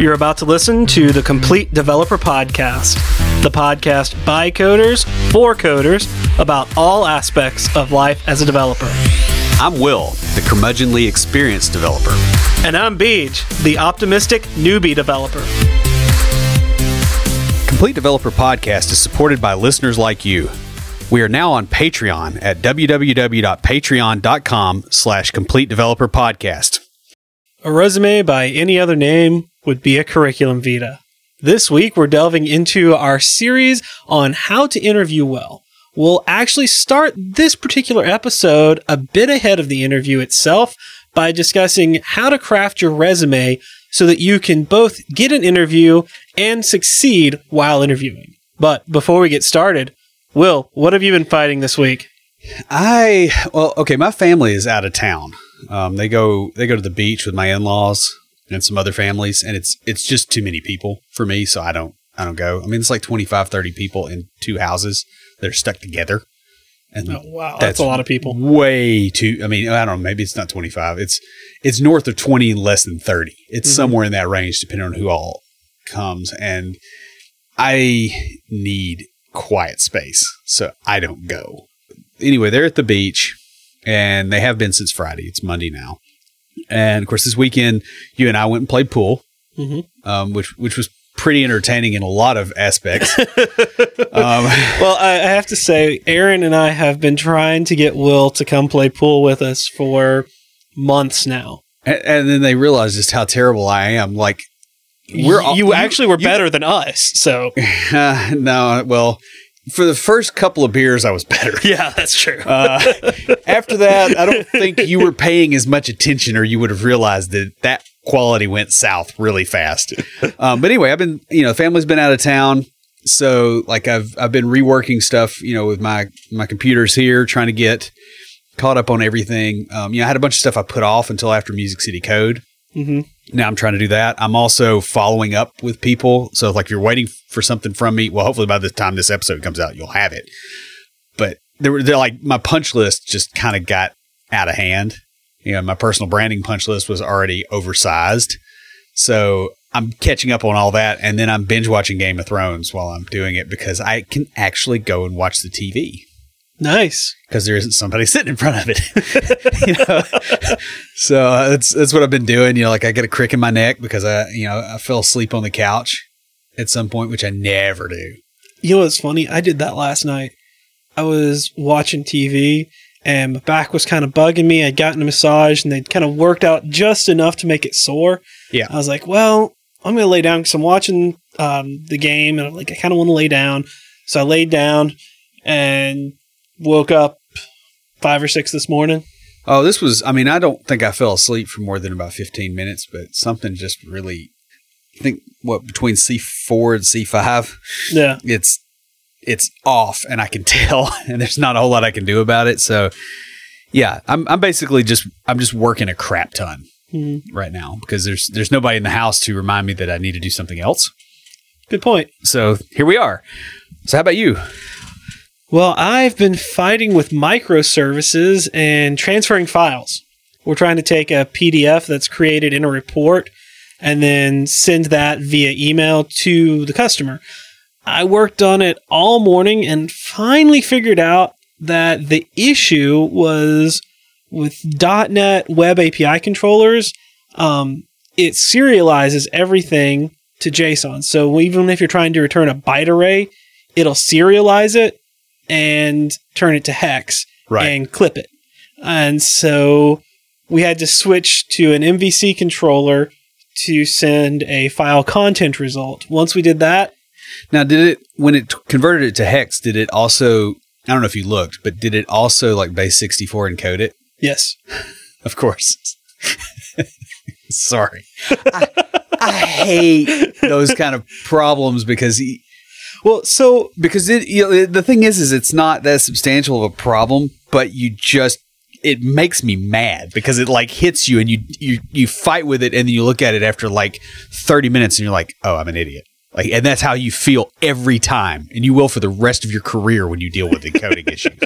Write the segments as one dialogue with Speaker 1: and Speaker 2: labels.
Speaker 1: You're about to listen to the Complete Developer Podcast, the podcast by coders for coders about all aspects of life as a developer.
Speaker 2: I'm Will, the curmudgeonly experienced developer.
Speaker 1: And I'm Beej, the optimistic newbie developer.
Speaker 2: Complete Developer Podcast is supported by listeners like you. We are now on Patreon at www.patreon.com slash complete developer podcast.
Speaker 1: A resume by any other name would be a curriculum vitae. This week, we're delving into our series on how to interview well. We'll actually start this particular episode a bit ahead of the interview itself by discussing how to craft your resume so that you can both get an interview and succeed while interviewing. But before we get started, Will, what have you been fighting this week?
Speaker 2: I well, okay. My family is out of town. Um, they go they go to the beach with my in laws and some other families, and it's it's just too many people for me, so I don't I don't go. I mean, it's like 25, 30 people in two houses that are stuck together. And
Speaker 1: Oh, wow, that's a lot of people.
Speaker 2: Way too. I mean, I don't know. Maybe it's not twenty five. It's it's north of twenty, and less than thirty. It's
Speaker 1: Mhm.
Speaker 2: somewhere in that range, depending on who all comes. And I need quiet space, so I don't go. Anyway, they're at the beach, and they have been since Friday. It's Monday now, and of course, this weekend you and I went and played pool,
Speaker 1: Mhm.
Speaker 2: um, which which was pretty entertaining in a lot of aspects. um,
Speaker 1: Well, I, I have to say, Aaron and I have been trying to get Will to come play pool with us for months now.
Speaker 2: and, and then they realized just how terrible I am. Like we're all,
Speaker 1: you, actually were
Speaker 2: you-
Speaker 1: better than us, so
Speaker 2: Uh, no, well, for the first couple of beers, I was better.
Speaker 1: yeah, that's true.
Speaker 2: Uh, after that, I don't think you were paying as much attention, or you would have realized that that quality went south really fast. Um, but anyway, I've been, you know, family's been out of town, so like I've I've been reworking stuff, you know, with my my computers here, trying to get caught up on everything. Um, you know, I had a bunch of stuff I put off until after Music City Code.
Speaker 1: hmm
Speaker 2: Now I'm trying to do that. I'm also following up with people. So like you're waiting for something from me. Well, hopefully by the time this episode comes out, you'll have it. But there were they're like my punch list just kind of got out of hand. You know, my personal branding punch list was already oversized. So I'm catching up on all that and then I'm binge watching Game of Thrones while I'm doing it because I can actually go and watch the TV
Speaker 1: Nice.
Speaker 2: because there isn't somebody sitting in front of it. you know, so uh, that's that's what I've been doing. You know, like I get a crick in my neck because I, you know, I fell asleep on the couch at some point, which I never do.
Speaker 1: You know what's funny? I did that last night. I was watching TV and my back was kind of bugging me. I'd gotten a massage and they'd kind of worked out just enough to make it sore.
Speaker 2: Yeah.
Speaker 1: I was like, well, I'm going to lay down because I'm watching um, the game and I'm like, I kind of want to lay down. So I laid down and woke up five or six this morning.
Speaker 2: Oh, this was. I mean, I don't think I fell asleep for more than about fifteen minutes, but something just really. I think what between C four and C five,
Speaker 1: Yeah.
Speaker 2: it's it's off, and I can tell, and there's not a whole lot I can do about it. So, yeah, I'm I'm basically just I'm just working a crap ton.
Speaker 1: Mhm.
Speaker 2: right now because there's there's nobody in the house to remind me that I need to do something else.
Speaker 1: Good point.
Speaker 2: So here we are. So how about you?
Speaker 1: Well, I've been fighting with microservices and transferring files. We're trying to take a PDF that's created in a report and then send that via email to the customer. I worked on it all morning and finally figured out that the issue was with .NET Web API controllers. Um, it serializes everything to JSON. So even if you're trying to return a byte array, it'll serialize it and turn it to hex and clip it. And so we had to switch to an MVC controller to send a file content result. Once we did that,
Speaker 2: Now, did it when it t- converted it to hex? Did it also? I don't know if you looked, but did it also like base sixty four encode it?
Speaker 1: yes,
Speaker 2: Of course. Sorry, I, I hate those kind of problems because he,
Speaker 1: well, so
Speaker 2: because it you know, the thing is is it's not that substantial of a problem but you just it makes me mad because it like hits you and you you you fight with it and then you look at it after like 30 minutes and you're like oh i'm an idiot. Like and that's how you feel every time and you will for the rest of your career when you deal with encoding issues.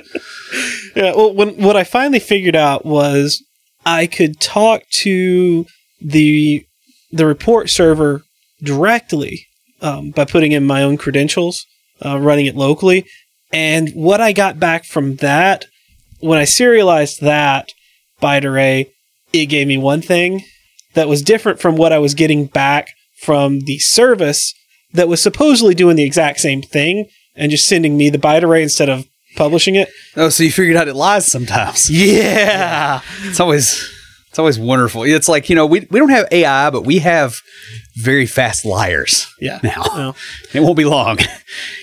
Speaker 1: Yeah, well, when what I finally figured out was I could talk to the the report server directly um, by putting in my own credentials, uh, running it locally. And what I got back from that, when I serialized that byte array, it gave me one thing that was different from what I was getting back from the service that was supposedly doing the exact same thing and just sending me the byte array instead of publishing it.
Speaker 2: Oh, so you figured out it lies sometimes.
Speaker 1: Yeah.
Speaker 2: It's always it's always wonderful. It's like, you know, we, we don't have AI, but we have very fast liars
Speaker 1: Yeah.
Speaker 2: now.
Speaker 1: Well,
Speaker 2: It won't be long.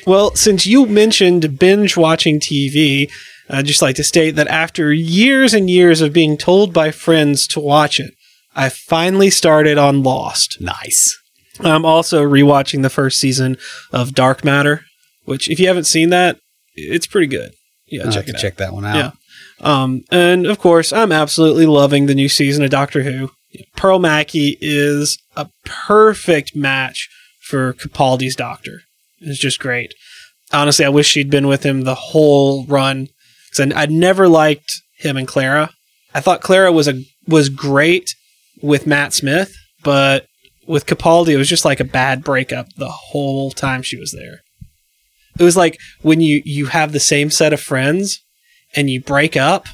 Speaker 1: Well, since you mentioned binge watching TV, I'd just like to state that after years and years of being told by friends to watch it, I finally started on Lost.
Speaker 2: nice.
Speaker 1: I'm also rewatching the first season of Dark Matter, which, if you haven't seen that, it's pretty good. Yeah,
Speaker 2: I'll
Speaker 1: check
Speaker 2: have to check that one out.
Speaker 1: Yeah. Um, and of course, I'm absolutely loving the new season of Doctor Who. Pearl Mackie is a perfect match for Capaldi's Doctor. It's just great. Honestly, I wish she'd been with him the whole run because I, I never liked him and Clara. I thought Clara was a was great with Matt Smith, but with Capaldi, it was just like a bad breakup the whole time she was there. It was like when you you have the same set of friends and you break up,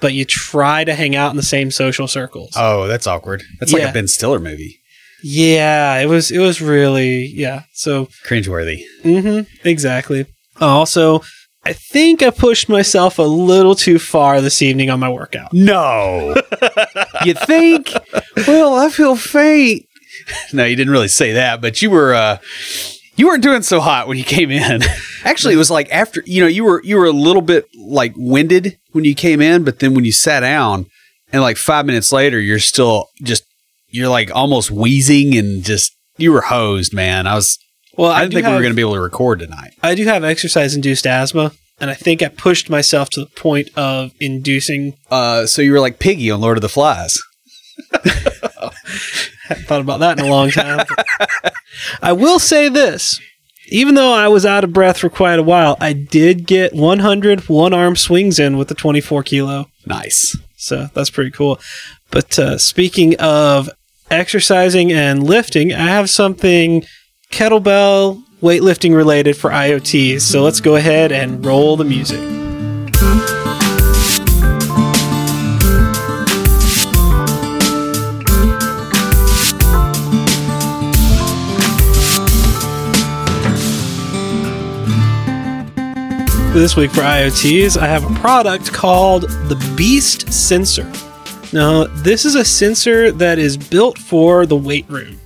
Speaker 1: but you try to hang out in the same social circles.
Speaker 2: Oh, that's awkward. That's like a Ben Stiller movie.
Speaker 1: yeah, it was it was really yeah. So
Speaker 2: Cringeworthy.
Speaker 1: Mm-hmm. exactly. Also, I think I pushed myself a little too far this evening on my workout.
Speaker 2: No. you think? Well, I feel faint. No, you didn't really say that, but you were uh you weren't doing so hot when you came in. Actually, it was like after you know, you were you were a little bit like winded when you came in, but then when you sat down and like 5 minutes later you're still just you're like almost wheezing and just you were hosed, man. I was
Speaker 1: Well,
Speaker 2: I
Speaker 1: I,
Speaker 2: didn't
Speaker 1: do
Speaker 2: think we were going to be able to record tonight.
Speaker 1: I do have exercise induced asthma, and I think I pushed myself to the point of inducing.
Speaker 2: Uh so you were like Piggy on Lord of the Flies.
Speaker 1: Haven't thought about that in a long time. I will say this. Even though I was out of breath for quite a while, I did get 100 one arm swings in with the 24 kilo.
Speaker 2: Nice.
Speaker 1: So that's pretty cool. But uh, speaking of exercising and lifting, I have something kettlebell weightlifting related for IoTease. So let's go ahead and roll the music. This week for IoTease, I have a product called the Beast Sensor. Now, this is a sensor that is built for the weight room.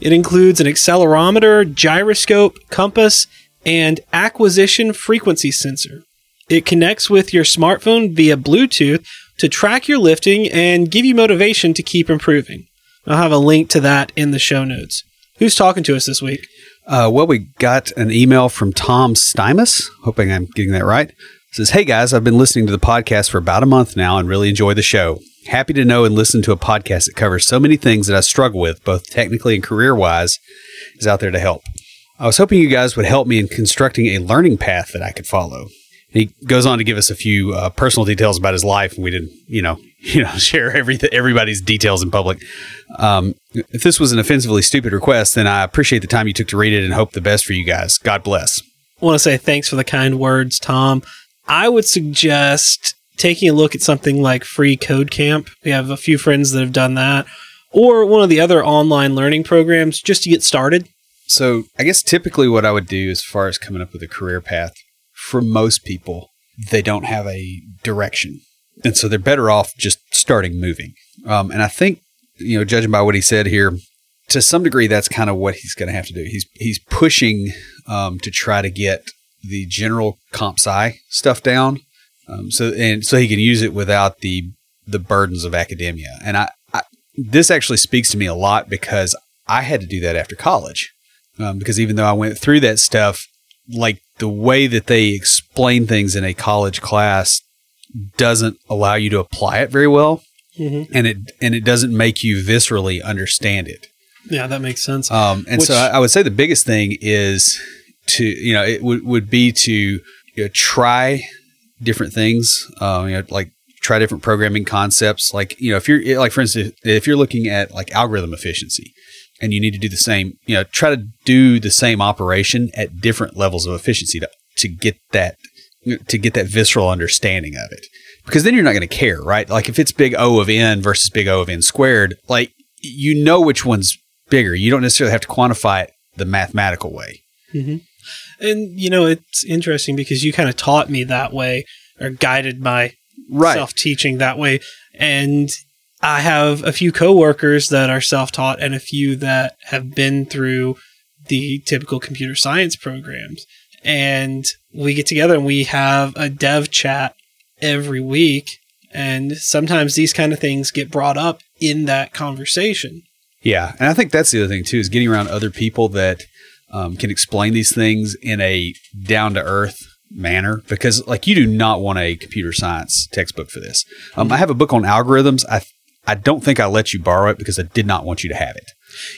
Speaker 1: It includes an accelerometer, gyroscope, compass, and acquisition frequency sensor. It connects with your smartphone via Bluetooth to track your lifting and give you motivation to keep improving. I'll have a link to that in the show notes. Who's talking to us this week?
Speaker 2: Uh, well, we got an email from Tom Stymus, hoping I'm getting that right. It says, Hey guys, I've been listening to the podcast for about a month now and really enjoy the show. Happy to know and listen to a podcast that covers so many things that I struggle with, both technically and career wise, is out there to help. I was hoping you guys would help me in constructing a learning path that I could follow. He goes on to give us a few uh, personal details about his life, and we didn't, you know, you know, share everything, everybody's details in public. Um, if this was an offensively stupid request, then I appreciate the time you took to read it and hope the best for you guys. God bless.
Speaker 1: I want to say thanks for the kind words, Tom. I would suggest taking a look at something like Free Code Camp. We have a few friends that have done that, or one of the other online learning programs just to get started.
Speaker 2: So, I guess typically what I would do as far as coming up with a career path for most people, they don't have a direction. And so they're better off just starting moving. Um, and I think, you know, judging by what he said here, to some degree, that's kind of what he's going to have to do. He's he's pushing um, to try to get the general comp sci stuff down, um, so and so he can use it without the the burdens of academia. And I, I this actually speaks to me a lot because I had to do that after college. Um, because even though I went through that stuff, like the way that they explain things in a college class doesn't allow you to apply it very well,
Speaker 1: Mm-hmm.
Speaker 2: and it and it doesn't make you viscerally understand it.
Speaker 1: Yeah, that makes sense.
Speaker 2: Um, and so I, I would say the biggest thing is to you know it would would be to you know, try different things. Um, you know, like try different programming concepts. Like you know, if you're like for instance, if you're looking at like algorithm efficiency, and you need to do the same, you know, try to do the same operation at different levels of efficiency to, to get that to get that visceral understanding of it. Because then you're not going to care, right? Like if it's big O of n versus big O of n squared, like you know which one's bigger. You don't necessarily have to quantify it the mathematical way.
Speaker 1: Mm-hmm. And you know, it's interesting because you kind of taught me that way or guided my
Speaker 2: Right.
Speaker 1: self teaching that way. And I have a few coworkers that are self taught and a few that have been through the typical computer science programs. And we get together and we have a dev chat every week. And sometimes these kind of things get brought up in that conversation.
Speaker 2: Yeah, and I think that's the other thing too is getting around other people that um, can explain these things in a down to earth manner. Because like you do not want a computer science textbook for this. Um, I have a book on algorithms. I I don't think I let you borrow it because I did not want you to have it.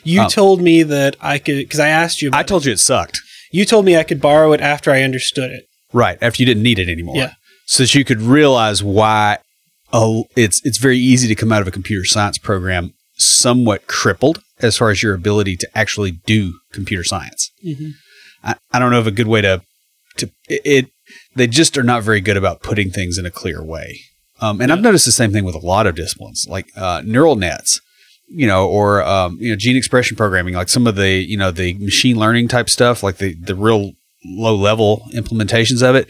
Speaker 1: You
Speaker 2: Um,
Speaker 1: told me that I could, because I asked you,
Speaker 2: I told you it sucked.
Speaker 1: You told me I could borrow it after I understood it.
Speaker 2: Right after you didn't need it anymore.
Speaker 1: Yeah.
Speaker 2: So that you could realize why it's it's very easy to come out of a computer science program somewhat crippled as far as your ability to actually do computer science.
Speaker 1: Mm-hmm.
Speaker 2: I, I don't know of a good way to to it, it. They just are not very good about putting things in a clear way. Um, and I've noticed the same thing with a lot of disciplines, like uh, neural nets, you know, or um, you know, gene expression programming, like some of the you know the machine learning type stuff, like the the real low level implementations of it.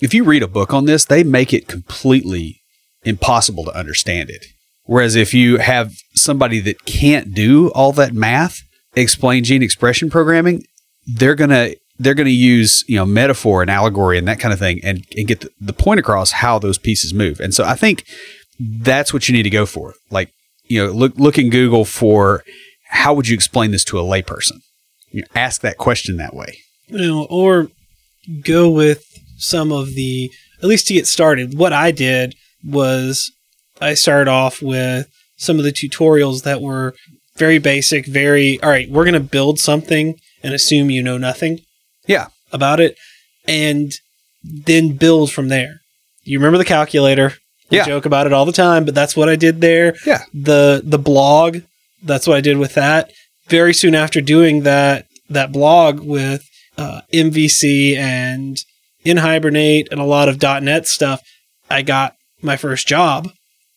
Speaker 2: If you read a book on this, they make it completely impossible to understand it. Whereas if you have somebody that can't do all that math explain gene expression programming, they're gonna they're gonna use you know metaphor and allegory and that kind of thing and, and get the, the point across how those pieces move. And so I think that's what you need to go for. Like you know, look look in Google for how would you explain this to a layperson. You know, ask that question that way.
Speaker 1: you know, or go with some of the at least to get started. What I did was I started off with some of the tutorials that were very basic, very all right, we're going to build something and assume you know nothing
Speaker 2: Yeah.
Speaker 1: about it and then build from there. You remember the calculator? We
Speaker 2: Yeah.
Speaker 1: joke about it all the time, but that's what I did there.
Speaker 2: Yeah.
Speaker 1: The the blog, that's what I did with that. Very soon after doing that that blog with uh, MVC and NHibernate and a lot of .NET stuff, I got my first job,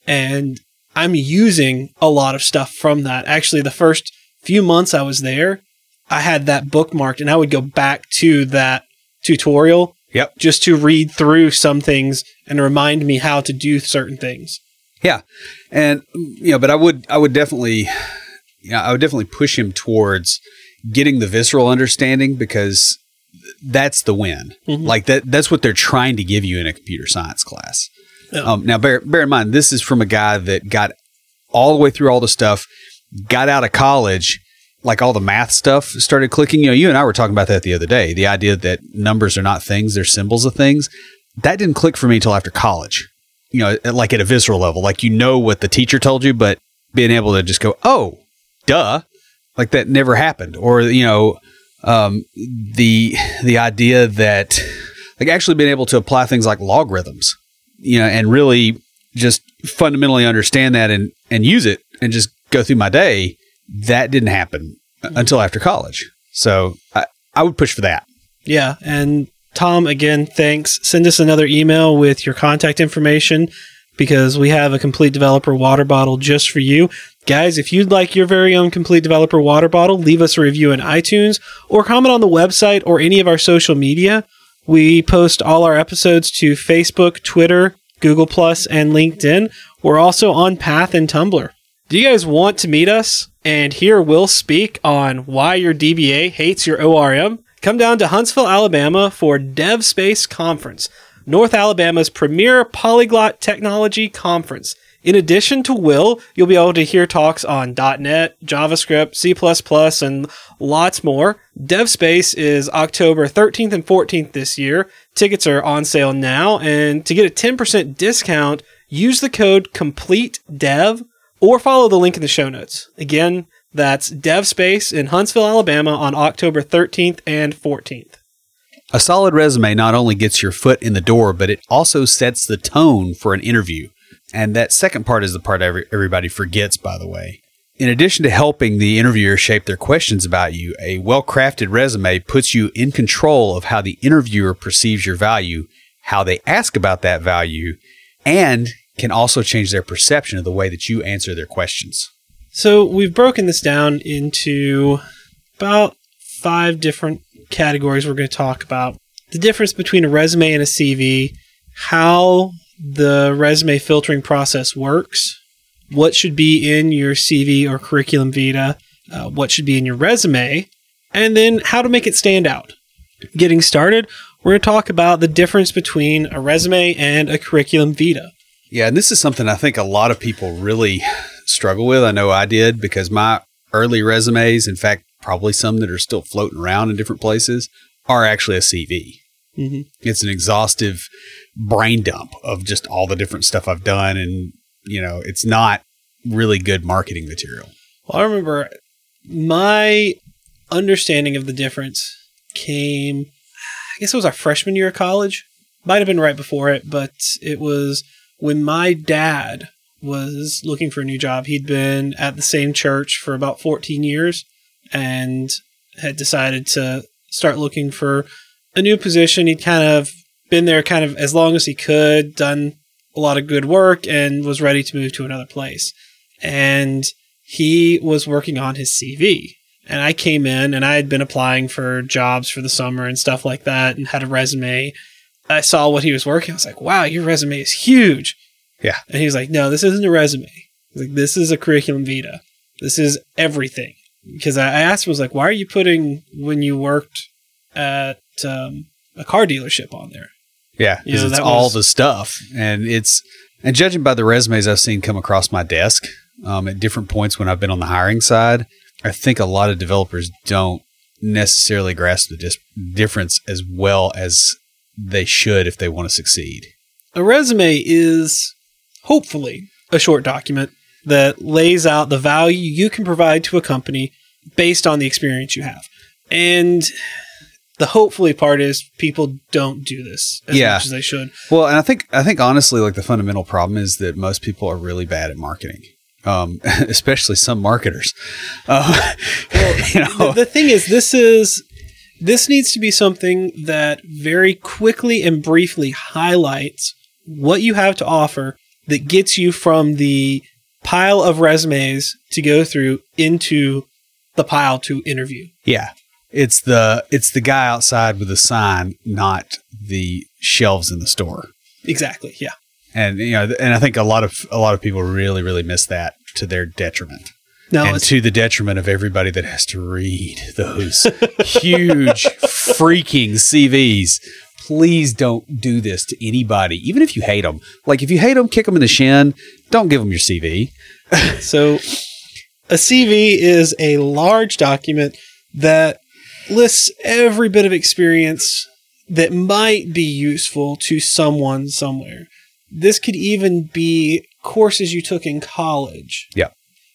Speaker 1: and I'm using a lot of stuff from that. Actually, the first few months I was there, I had that bookmarked, and I would go back to that tutorial
Speaker 2: Yep.
Speaker 1: just to read through some things and remind me how to do certain things. Yeah.
Speaker 2: And you know, but I would I would definitely you know, I would definitely push him towards getting the visceral understanding because that's the win.
Speaker 1: Mhm.
Speaker 2: Like that that's what they're trying to give you in a computer science class.
Speaker 1: Yeah.
Speaker 2: Um, now bear bear in mind this is from a guy that got all the way through all the stuff, got out of college, like all the math stuff started clicking. You know, you and I were talking about that the other day. The idea that numbers are not things, they're symbols of things. That didn't click for me until after college. You know, like at a visceral level, like you know what the teacher told you, but being able to just go, oh, duh, like that never happened, or you know, um, the the idea that like actually being able to apply things like logarithms, you know, and really just fundamentally understand that and and use it and just go through my day. That didn't happen mm-hmm. until after college. So I, I would push for that.
Speaker 1: Yeah, and Tom, again, thanks. Send us another email with your contact information because we have a complete developer water bottle just for you. Guys, if you'd like your very own complete developer water bottle, leave us a review in iTunes or comment on the website or any of our social media. We post all our episodes to Facebook, Twitter, Google Plus, and LinkedIn. We're also on Path and Tumblr. Do you guys want to meet us and hear Will speak on why your DBA hates your ORM? Come down to Huntsville, Alabama for DevSpace Conference, North Alabama's premier polyglot technology conference. In addition to Will, you'll be able to hear talks on .NET, JavaScript, C++, and lots more. DevSpace is October 13th and 14th this year. Tickets are on sale now, and to get a 10% discount, use the code COMPLETEDEV or follow the link in the show notes. Again, that's DevSpace in Huntsville, Alabama on October 13th and 14th.
Speaker 2: A solid resume not only gets your foot in the door, but it also sets the tone for an interview. And that second part is the part every, everybody forgets, by the way. In addition to helping the interviewer shape their questions about you, a well crafted resume puts you in control of how the interviewer perceives your value, how they ask about that value, and can also change their perception of the way that you answer their questions.
Speaker 1: So we've broken this down into about five different categories we're going to talk about. The difference between a resume and a CV, how the resume filtering process works, what should be in your CV or curriculum vitae, uh, what should be in your resume, and then how to make it stand out. Getting started, we're going to talk about the difference between a resume and a curriculum vitae.
Speaker 2: Yeah, and this is something I think a lot of people really struggle with. I know I did because my early resumes, in fact, probably some that are still floating around in different places, are actually a CV.
Speaker 1: Mm-hmm.
Speaker 2: It's an exhaustive brain dump of just all the different stuff I've done. And, you know, it's not really good marketing material.
Speaker 1: Well, I remember my understanding of the difference came, I guess it was our freshman year of college. Might have been right before it, but it was when my dad was looking for a new job. He'd been at the same church for about 14 years and had decided to start looking for a new position. He'd kind of been there kind of as long as he could, done a lot of good work, and was ready to move to another place. And he was working on his CV. And I came in and I had been applying for jobs for the summer and stuff like that and had a resume. I saw what he was working. I was like, wow, your resume is huge.
Speaker 2: Yeah.
Speaker 1: And he was like, no, this isn't a resume. Like, this is a curriculum vitae. This is everything. Because I, asked him, I was like, why are you putting when you worked at um, a car dealership on there?
Speaker 2: Yeah, because it's all
Speaker 1: was-
Speaker 2: the stuff, and it's and judging by the resumes I've seen come across my desk um, at different points when I've been on the hiring side, I think a lot of developers don't necessarily grasp the dis- difference as well as they should if they want to succeed.
Speaker 1: A resume is hopefully a short document that lays out the value you can provide to a company based on the experience you have. And the hopefully part is people don't do this as
Speaker 2: Yeah.
Speaker 1: much as they should.
Speaker 2: Well, and I think I think honestly, like the fundamental problem is that most people are really bad at marketing, um, especially some marketers. Uh, you
Speaker 1: the, the thing is this is this needs to be something that very quickly and briefly highlights what you have to offer that gets you from the pile of resumes to go through into the pile to interview.
Speaker 2: yeah, it's the it's the guy outside with the sign, not the shelves in the store.
Speaker 1: Exactly. Yeah.
Speaker 2: And you know, and I think a lot of a lot of people really really miss that to their detriment.
Speaker 1: No,
Speaker 2: and to the detriment of everybody that has to read those huge freaking CVs. Please don't do this to anybody, even if you hate them. Like if you hate them, kick them in the shin. Don't give them your CV.
Speaker 1: so a CV is a large document that lists every bit of experience that might be useful to someone somewhere. This could even be courses you took in college.
Speaker 2: Yeah.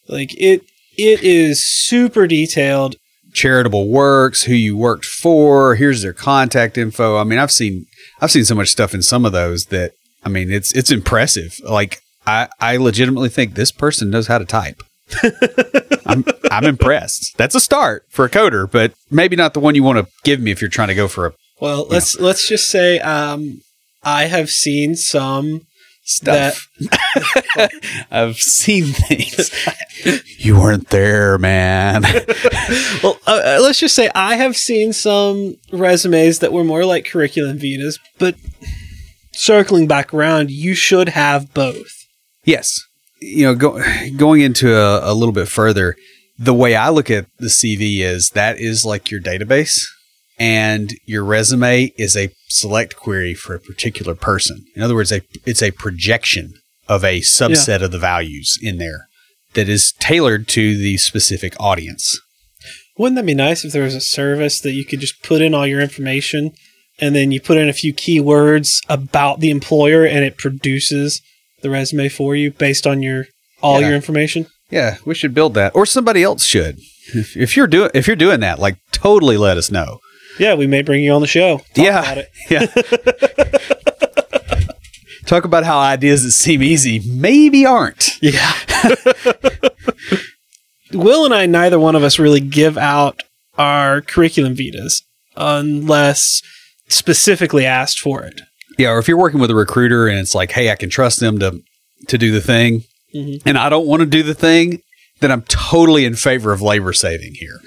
Speaker 1: Like it it is super detailed.
Speaker 2: Charitable works, who you worked for. Here's their contact info. I mean, I've seen I've seen so much stuff in some of those that I mean, it's it's impressive. Like I I legitimately think this person knows how to type. I'm I'm impressed. That's a start for a coder, but maybe not the one you want to give me if you're trying to go for a
Speaker 1: Well, let's let's just say um I have seen some
Speaker 2: stuff. I've seen things. you weren't there, man.
Speaker 1: well, uh, uh, let's just say I have seen some resumes that were more like curriculum vitas, but circling back around, you should have both.
Speaker 2: yes. You know, go, going into a, a little bit further, the way I look at the CV is that is like your database, and your resume is a select query for a particular person. In other words, a, it's a projection of a subset of the values in there that is tailored to the specific audience.
Speaker 1: Wouldn't that be nice if there was a service that you could just put in all your information and then you put in a few keywords about the employer and it produces the resume for you based on your all
Speaker 2: Yeah.
Speaker 1: your information?
Speaker 2: Yeah, we should build that, or somebody else should. If, if you're doing if you're doing that, like totally let us know.
Speaker 1: Yeah, we may bring you on the show. Talk
Speaker 2: Yeah.
Speaker 1: about it.
Speaker 2: Yeah. Talk about how ideas that seem easy maybe aren't.
Speaker 1: Yeah. Will and I, neither one of us really give out our curriculum vitas unless specifically asked for it.
Speaker 2: Yeah, or if you're working with a recruiter and it's like, hey, I can trust them to to do the thing,
Speaker 1: Mhm.
Speaker 2: and I don't want to do the thing, then I'm totally in favor of labor saving here.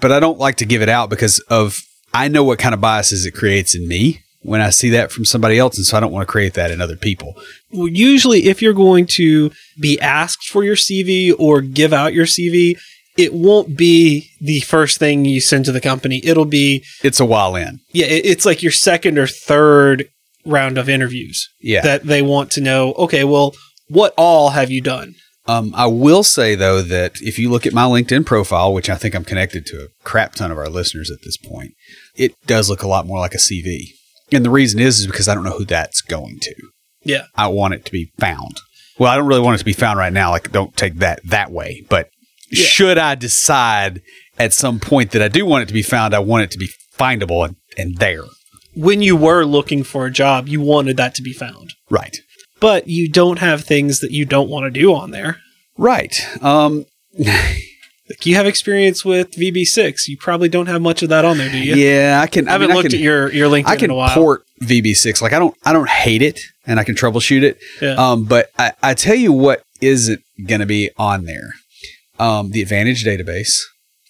Speaker 2: But I don't like to give it out because of I know what kind of biases it creates in me when I see that from somebody else, and so I don't want to create that in other people.
Speaker 1: Well, usually, if you're going to be asked for your CV or give out your CV, it won't be the first thing you send to the company. It'll be,
Speaker 2: It's a while in.
Speaker 1: yeah, it's like your second or third round of interviews
Speaker 2: Yeah.
Speaker 1: that they want to know, okay, well, what all have you done?
Speaker 2: Um, I will say though that if you look at my LinkedIn profile, which I think I'm connected to a crap ton of our listeners at this point, it does look a lot more like a CV. And the reason is is because I don't know who that's going to.
Speaker 1: Yeah.
Speaker 2: I want it to be found. Well, I don't really want it to be found right now. Like, don't take that that way. But
Speaker 1: Yeah.
Speaker 2: should I decide at some point that I do want it to be found, I want it to be findable and, and there.
Speaker 1: When you were looking for a job, you wanted that to be found.
Speaker 2: Right.
Speaker 1: But you don't have things that you don't want to do on there.
Speaker 2: Right. Um,
Speaker 1: Like you have experience with VB6. You probably don't have much of that on there, do you?
Speaker 2: yeah, I can.
Speaker 1: I haven't
Speaker 2: mean,
Speaker 1: looked
Speaker 2: can,
Speaker 1: at your, your LinkedIn
Speaker 2: I can
Speaker 1: in a while.
Speaker 2: port VB6. Like I don't I don't hate it and I can troubleshoot it.
Speaker 1: Yeah.
Speaker 2: Um, but I, I tell you what isn't going to be on there. Um, the Advantage database,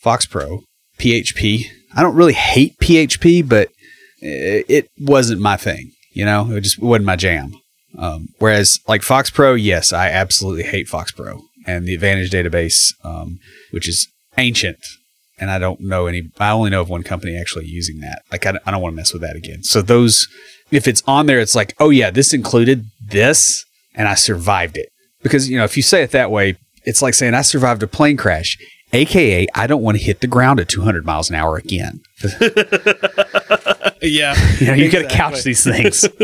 Speaker 2: Fox Pro, PHP. I don't really hate PHP, but it, it wasn't my thing. You know, it just wasn't my jam. Um, whereas like Fox Pro, yes, I absolutely hate Fox Pro and the Advantage database, um, which is ancient and I don't know any. I only know of one company actually using that. Like I, don't- I don't want to mess with that again. So those, if it's on there, it's like, oh yeah, this included this, and I survived it. Because you know, if you say it that way, it's like saying I survived a plane crash, aka I don't want to hit the ground at 200 miles an hour again.
Speaker 1: yeah.
Speaker 2: You know, you got to couch these things.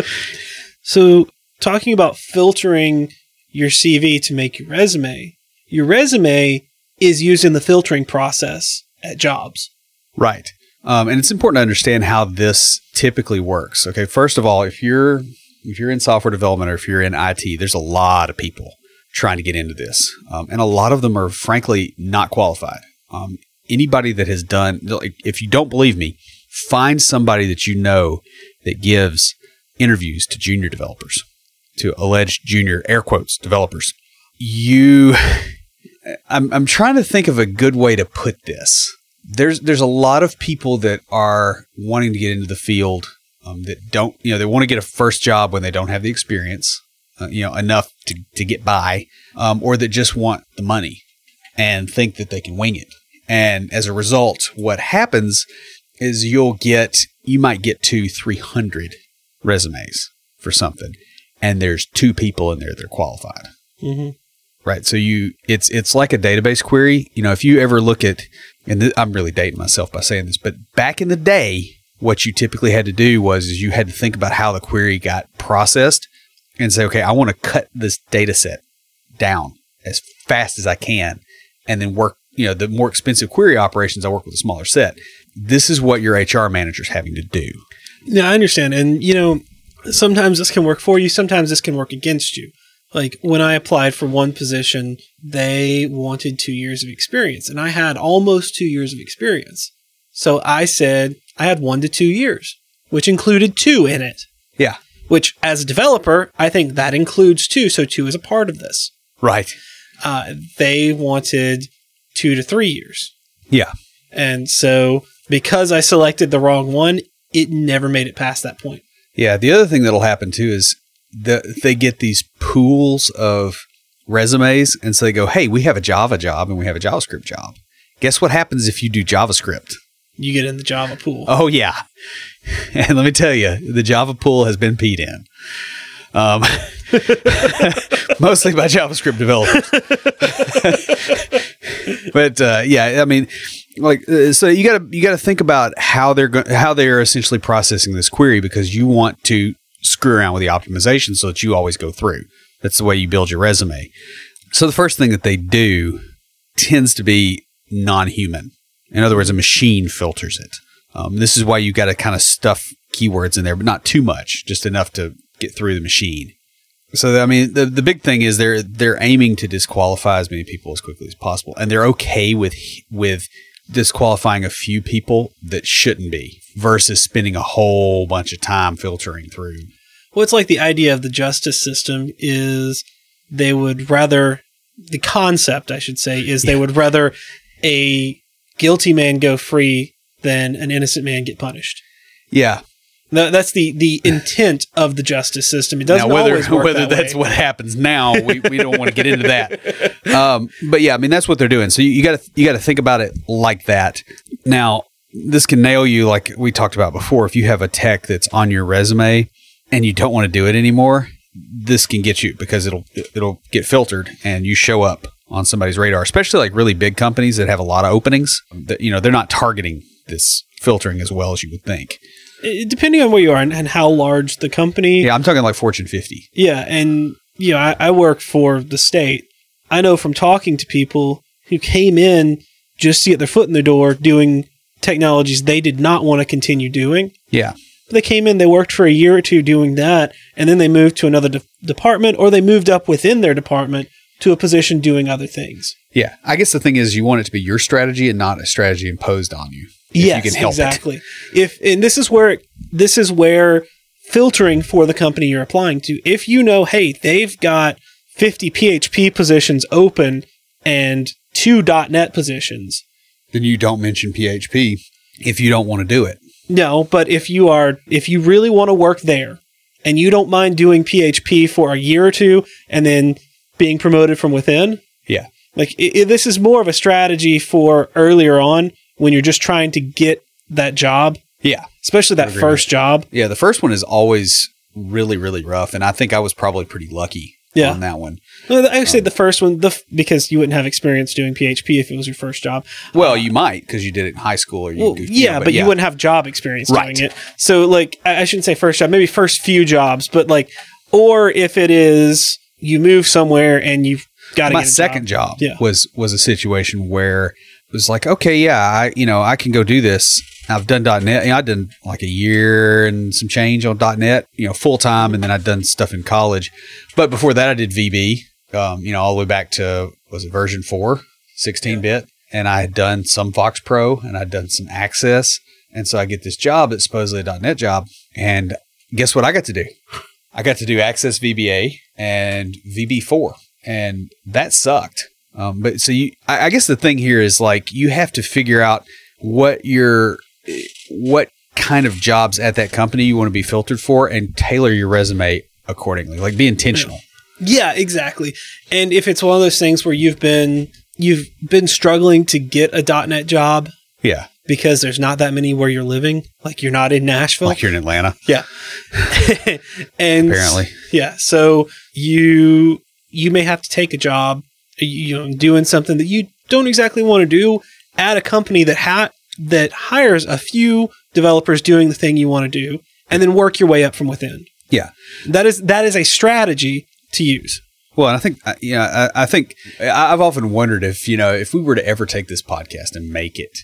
Speaker 1: So, talking about filtering your CV to make your resume, your resume is used in the filtering process at jobs.
Speaker 2: Right. Um, and it's important to understand how this typically works. Okay. First of all, if you're if you're in software development or if you're in IT, there's a lot of people trying to get into this, um, and a lot of them are frankly not qualified. Um, anybody that has done, if you don't believe me, find somebody that you know that gives interviews to junior developers, to alleged junior air quotes developers. You, I'm I'm trying to think of a good way to put this. There's there's a lot of people that are wanting to get into the field um, that don't you know they want to get a first job when they don't have the experience uh, you know enough to, to get by um, or that just want the money and think that they can wing it. And as a result what happens is you'll get you might get two 300 resumes for something and there's two people in there that are qualified
Speaker 1: Mm-hmm.
Speaker 2: Right. So you, it's it's like a database query. You know, if you ever look at, and th- I'm really dating myself by saying this, but back in the day, what you typically had to do was is you had to think about how the query got processed, and say, okay, I want to cut this data set down as fast as I can, and then work. You know, the more expensive query operations, I work with a smaller set. This is what your HR manager is having to do.
Speaker 1: Yeah, I understand. And, you know, sometimes this can work for you, sometimes this can work against you. Like when I applied for one position, they wanted two years of experience, and I had almost two years of experience. So I said I had one to two years, which included two in it.
Speaker 2: Yeah.
Speaker 1: Which, as a developer, I think that includes two. So two is a part of this.
Speaker 2: Right.
Speaker 1: Uh, they wanted two to three years.
Speaker 2: Yeah.
Speaker 1: And so because I selected the wrong one, it never made it past that point.
Speaker 2: Yeah, the other thing that'll happen too is the, they get these pools of resumes, and so they go, "Hey, we have a Java job and we have a JavaScript job." Guess what happens if you do JavaScript?
Speaker 1: You get in the Java pool.
Speaker 2: Oh yeah, and let me tell you, the Java pool has been peed in, um, mostly by JavaScript developers. but uh, yeah, I mean, like, uh, so you got to you got to think about how they're go- how they're essentially processing this query because you want to screw around with the optimization so that you always go through. That's the way you build your resume. So the first thing that they do tends to be non-human. In other words, a machine filters it. Um, this is why you got to kind of stuff keywords in there, but not too much, just enough to get through the machine. So I mean, the the big thing is they're they're aiming to disqualify as many people as quickly as possible, and they're okay with with disqualifying a few people that shouldn't be versus spending a whole bunch of time filtering through.
Speaker 1: Well, it's like the idea of the justice system is they would rather the concept, I should say, is they would rather a guilty man go free than an innocent man get punished.
Speaker 2: Yeah.
Speaker 1: No, that's the the intent of the justice system. It doesn't
Speaker 2: now, whether
Speaker 1: always work
Speaker 2: whether
Speaker 1: that
Speaker 2: that's
Speaker 1: way.
Speaker 2: what happens now, we, we don't want to get into that. Um, but yeah, I mean that's what they're doing. So you got to you got to think about it like that. Now this can nail you, like we talked about before. If you have a tech that's on your resume and you don't want to do it anymore, this can get you because it'll it'll get filtered and you show up on somebody's radar. Especially like really big companies that have a lot of openings. That you know they're not targeting this filtering as well as you would think.
Speaker 1: It- depending on where you are and, and how large the company.
Speaker 2: Yeah, I'm talking like Fortune 50.
Speaker 1: Yeah, and you know, I, I work for the state. I know from talking to people who came in just to get their foot in the door doing technologies they did not want to continue doing.
Speaker 2: Yeah.
Speaker 1: They came in, they worked for a year or two doing that, and then they moved to another de- department or they moved up within their department to a position doing other things.
Speaker 2: Yeah, I guess the thing is you want it to be your strategy and not a strategy imposed on you. If
Speaker 1: yes,
Speaker 2: you can help it.
Speaker 1: exactly. If and this is where this is where filtering for the company you're applying to. If you know, hey, they've got 50 PHP positions open and two .NET positions.
Speaker 2: Then you don't mention PHP if you don't want to do it.
Speaker 1: No, but if you are if you really want to work there and you don't mind doing PHP for a year or two and then being promoted from within,
Speaker 2: Yeah.
Speaker 1: like i i this is more of a strategy for earlier on when you're just trying to get that job,
Speaker 2: Yeah.
Speaker 1: especially that first job.
Speaker 2: Yeah, the first one is always really really rough and I think I was probably pretty lucky
Speaker 1: Yeah.
Speaker 2: on that one.
Speaker 1: No, I would say um, the first one, the f- because you wouldn't have experience doing PHP if it was your first job.
Speaker 2: Well, you might cuz you did it in high school or you
Speaker 1: Well, yeah, but you wouldn't have job experience
Speaker 2: Right.
Speaker 1: doing it. So, like, I, I shouldn't say first job, maybe first few jobs, but like, or if it is you move somewhere and you've got to
Speaker 2: my second
Speaker 1: job.
Speaker 2: job,
Speaker 1: Yeah.
Speaker 2: was was a situation where it was like, okay, yeah, I you know I can go do this. I've done .NET. You know, I've done like a year and some change on .NET, you know, full time, and then I'd done stuff in college. But before that, I did VB. Um, you know, all the way back to was it version four, 16 bit, and I had done some Fox Pro, and I'd done some Access, and so I get this job that's supposedly a .NET job, and guess what I got to do? I got to do Access VBA and VB4, and that sucked. Um, but so you, I, I guess the thing here is like you have to figure out what your, what kind of jobs at that company you want to be filtered for, and tailor your resume accordingly. Like be intentional.
Speaker 1: Yeah, exactly. And if it's one of those things where you've been you've been struggling to get a .NET job
Speaker 2: Yeah,
Speaker 1: because there's not that many where you're living, like you're not in Nashville,
Speaker 2: like you're in Atlanta,
Speaker 1: yeah, and
Speaker 2: apparently.
Speaker 1: Yeah. So you you may have to take a job, you know, doing something that you don't exactly want to do at a company that ha- that hires a few developers doing the thing you want to do, and then work your way up from within.
Speaker 2: Yeah.
Speaker 1: That is that is a strategy to use.
Speaker 2: Well, and I think, you know, I, I think I've often wondered if, you know, if we were to ever take this podcast and make it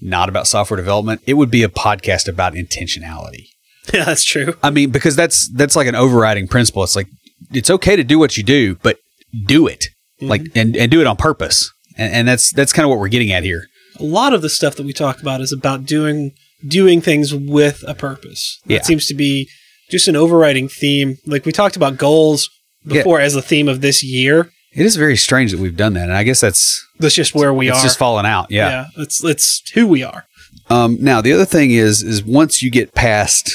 Speaker 2: not about software development, it would be a podcast about intentionality.
Speaker 1: Yeah, that's true.
Speaker 2: I mean, because that's that's like an overriding principle. It's like it's okay to do what you do, but do it mm-hmm. like and, and do it on purpose. And, and that's that's kind of what we're getting at here.
Speaker 1: A lot of the stuff that we talk about is about doing doing things with a purpose. That
Speaker 2: Yeah.
Speaker 1: seems to be just an overriding theme. Like we talked about goals before as the theme of this year.
Speaker 2: It is very strange that we've done that, and I guess that's
Speaker 1: That's just where we are.
Speaker 2: it's
Speaker 1: are.
Speaker 2: just fallen out. Yeah.
Speaker 1: yeah, it's it's who we are.
Speaker 2: Um, now the other thing is is once you get past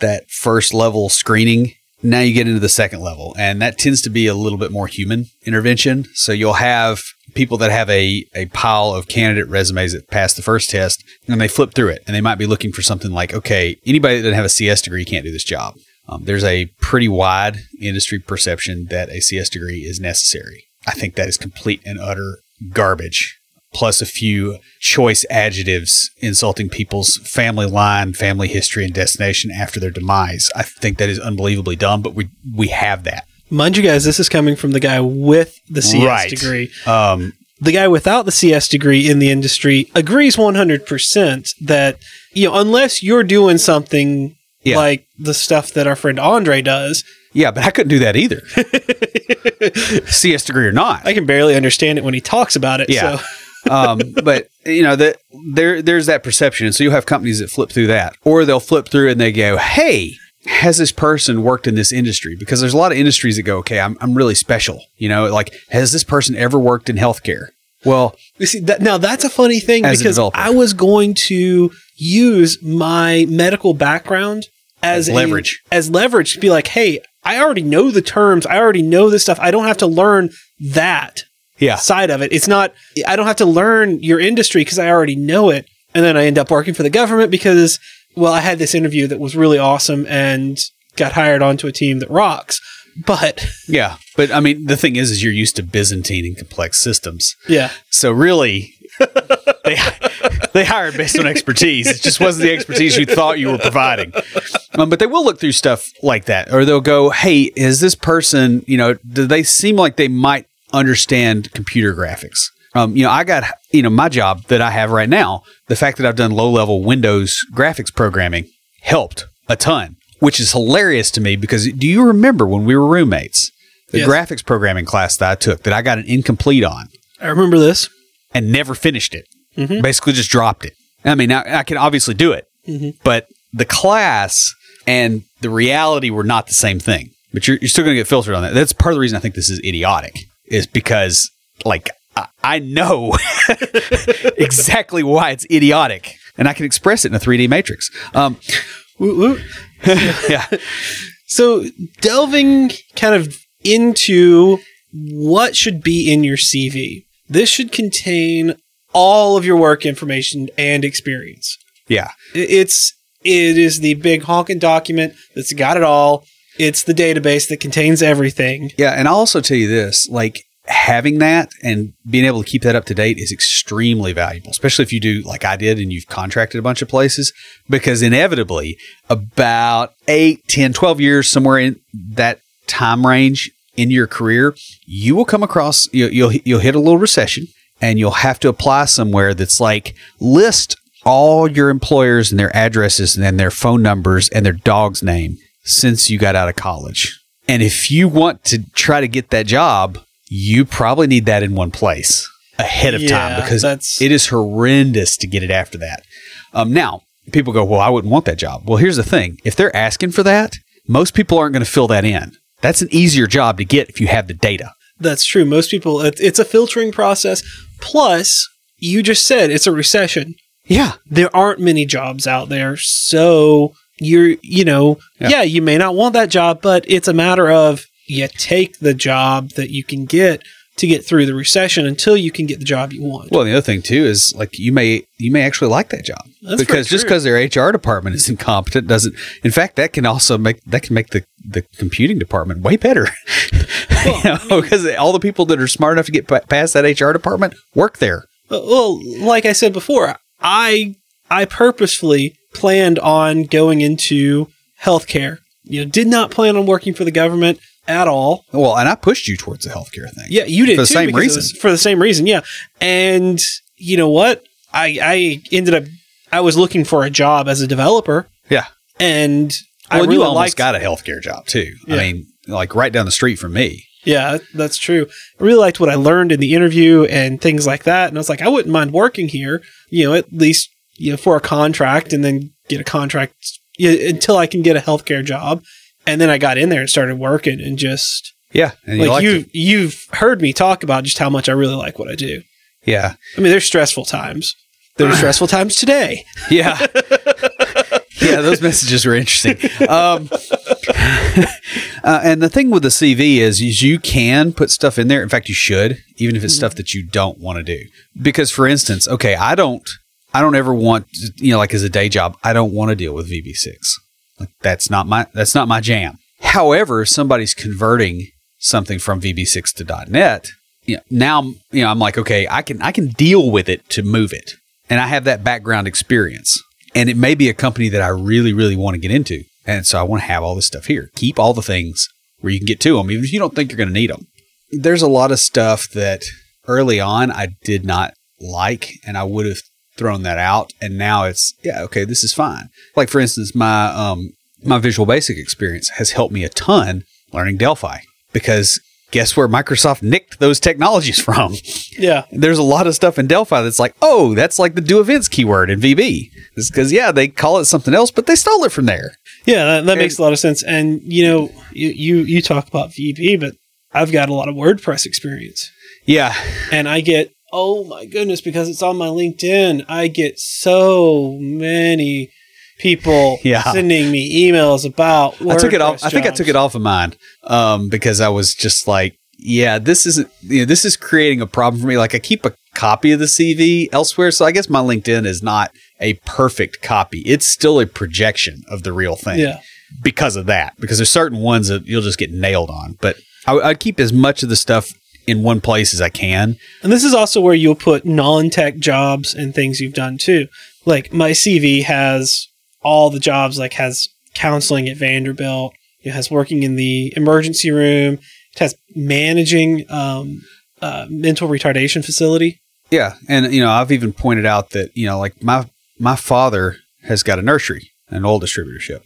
Speaker 2: that first level screening, now you get into the second level, and that tends to be a little bit more human intervention. So you'll have people that have a a pile of candidate resumes that pass the first test, and they flip through it, and they might be looking for something like, okay, anybody that doesn't have a CS degree can't do this job. Um, there's a pretty wide industry perception that a CS degree is necessary. I think that is complete and utter garbage plus a few choice adjectives insulting people's family line, family history, and destination after their demise. I think that is unbelievably dumb, but we we have that.
Speaker 1: Mind you guys, this is coming from the guy with the CS
Speaker 2: Right.
Speaker 1: degree.
Speaker 2: Um,
Speaker 1: The guy without the CS degree in the industry agrees 100% that, you know, unless you're doing something
Speaker 2: Yeah.
Speaker 1: like the stuff that our friend Andre does,
Speaker 2: Yeah, but I couldn't do that either. CS degree or not.
Speaker 1: I can barely understand it when he talks about it.
Speaker 2: Yeah.
Speaker 1: So
Speaker 2: um, but you know that there there's that perception, and so you'll have companies that flip through that, or they'll flip through and they go, "Hey, has this person worked in this industry?" Because there's a lot of industries that go, "Okay, I'm I'm really special." You know, like has this person ever worked in healthcare? Well,
Speaker 1: You see that now that's a funny thing because. I was going to use my medical background as,
Speaker 2: As
Speaker 1: a-
Speaker 2: leverage.
Speaker 1: as leverage to be like, hey, I already know the terms, I already know this stuff. I don't have to learn that
Speaker 2: yeah,
Speaker 1: side of it. It's not I don't have to learn your industry because I already know it. And then I end up working for the government because well, I had this interview that was really awesome and got hired onto a team that rocks. But
Speaker 2: yeah. But I mean, the thing is, is you're used to Byzantine and complex systems.
Speaker 1: yeah,
Speaker 2: So really, they they hired based on expertise. It just wasn't the expertise you thought you were providing. Um, but they will look through stuff like that, or they'll go, "Hey, is this person? You know, do they seem like they might understand computer graphics?" Um, you know, I got you know my job that I have right now. The fact that I've done low level Windows graphics programming helped a ton, which is hilarious to me because do you remember when we were roommates? The
Speaker 1: Yes.
Speaker 2: graphics programming class that I took that I got an incomplete on
Speaker 1: I remember this.
Speaker 2: and never finished it.
Speaker 1: Mhm.
Speaker 2: Basically, just dropped it. I mean, I, I can obviously do it,
Speaker 1: Mhm.
Speaker 2: but the class and the reality were not the same thing. But you're, you're still going to get filtered on that. That's part of the reason I think this is idiotic, is because, like, I, I know exactly why it's idiotic, and I can express it in a 3D matrix. Um, yeah,
Speaker 1: So delving kind of into what should be in your CV. This should contain all of your work information and experience.
Speaker 2: yeah,
Speaker 1: It's it is the big honking document that's got it all. It's the database that contains everything.
Speaker 2: Yeah, and I'll also tell you this, like having that and being able to keep that up to date is extremely valuable, especially if you do like I did and you've contracted a bunch of places because inevitably about 8, 10, 12 years somewhere in that time range in your career, you will come across you'll you'll, you'll hit a little recession and you'll have to apply somewhere that's like list all your employers and their addresses and then their phone numbers and their dog's name since you got out of college. And if you want to try to get that job, you probably need that in one place ahead of time because
Speaker 1: that's-
Speaker 2: it is horrendous to get it after that. Um, now, people go, Well, I wouldn't want that job. Well, here's the thing if they're asking for that, most people aren't going to fill that in. That's an easier job to get if you have the data.
Speaker 1: That's true. Most people it, it's a filtering process. Plus, you just said it's a recession.
Speaker 2: Yeah.
Speaker 1: there aren't many jobs out there. So you're, you know,
Speaker 2: Yeah.
Speaker 1: yeah. you may not want that job, but it's a matter of you take the job that you can get to get through the recession until you can get the job you want.
Speaker 2: Well, the other thing too is like you may you may actually like that job
Speaker 1: That's
Speaker 2: because just because their HR department is incompetent doesn't. In fact, that can also make that can make the the computing department way better. you know, because all the people that are smart enough to get pa- past that HR department work there.
Speaker 1: Uh, well, like I said before, I I purposefully planned on going into healthcare. You know, did not plan on working for the government at all.
Speaker 2: Well, and I pushed you towards the healthcare thing.
Speaker 1: Yeah, you did
Speaker 2: For the same reason.
Speaker 1: for the same reason, yeah. And you know what? I I ended up I was looking for a job as a developer,
Speaker 2: yeah.
Speaker 1: and I
Speaker 2: Well,
Speaker 1: really
Speaker 2: you almost
Speaker 1: liked.
Speaker 2: got a healthcare job too.
Speaker 1: Yeah.
Speaker 2: I mean, like right down the street from me.
Speaker 1: Yeah, that's true. I really liked what I learned in the interview and things like that. And I was like, I wouldn't mind working here. You know, at least you know for a contract, and then get a contract yeah, until I can get a healthcare job. And then I got in there and started working, and just
Speaker 2: Yeah, and
Speaker 1: like you,
Speaker 2: it.
Speaker 1: you've heard me talk about just how much I really like what I do.
Speaker 2: Yeah,
Speaker 1: I mean, there's stressful times. There's stressful times today.
Speaker 2: yeah, yeah. Those messages were interesting. Um, uh, and the thing with the CV is, is you can put stuff in there. In fact, you should, even if it's stuff that you don't want to do. Because, for instance, okay, I don't, I don't ever want, you know, like as a day job, I don't want to deal with VB6. Like that's not my, that's not my jam. However, if somebody's converting something from VB6 to .NET, you know, now you know I'm like, okay, I can I can deal with it to move it, and I have that background experience, and it may be a company that I really really want to get into, and so I want to have all this stuff here. Keep all the things where you can get to them, even if you don't think you're going to need them. There's a lot of stuff that early on I did not like, and I would have thrown that out, and now it's yeah, okay, this is fine. Like for instance, my um my Visual Basic experience has helped me a ton learning Delphi because guess where Microsoft nicked those technologies from?
Speaker 1: Yeah.
Speaker 2: There's a lot of stuff in Delphi that's like, oh, that's like the DoEvents keyword in VB. It's because, yeah, they call it something else, but they stole it from there.
Speaker 1: Yeah, that, that makes a lot of sense. And you know, you, you you talk about VB, but I've got a lot of WordPress experience,
Speaker 2: Yeah.
Speaker 1: and I get oh my goodness because it's on my LinkedIn. I get so many people
Speaker 2: Yeah.
Speaker 1: sending me emails about.
Speaker 2: I took it off.
Speaker 1: WordPress
Speaker 2: I think I took it off of mine um, because I was just like, yeah, this isn't. You know, this is creating a problem for me. Like I keep a copy of the CV elsewhere, so I guess my LinkedIn is not a perfect copy. It's still a projection of the real thing.
Speaker 1: Yeah.
Speaker 2: Because of that, because there's certain ones that you'll just get nailed on. But I, I keep as much of the stuff in one place as I can.
Speaker 1: And this is also where you'll put non-tech jobs and things you've done too. Like my CV has all the jobs, like has counseling at Vanderbilt, it has working in the emergency room, it has managing um, uh, mental retardation facility.
Speaker 2: Yeah, and you know, I've even pointed out that you know, like my my father has got a nursery, an oil distributorship.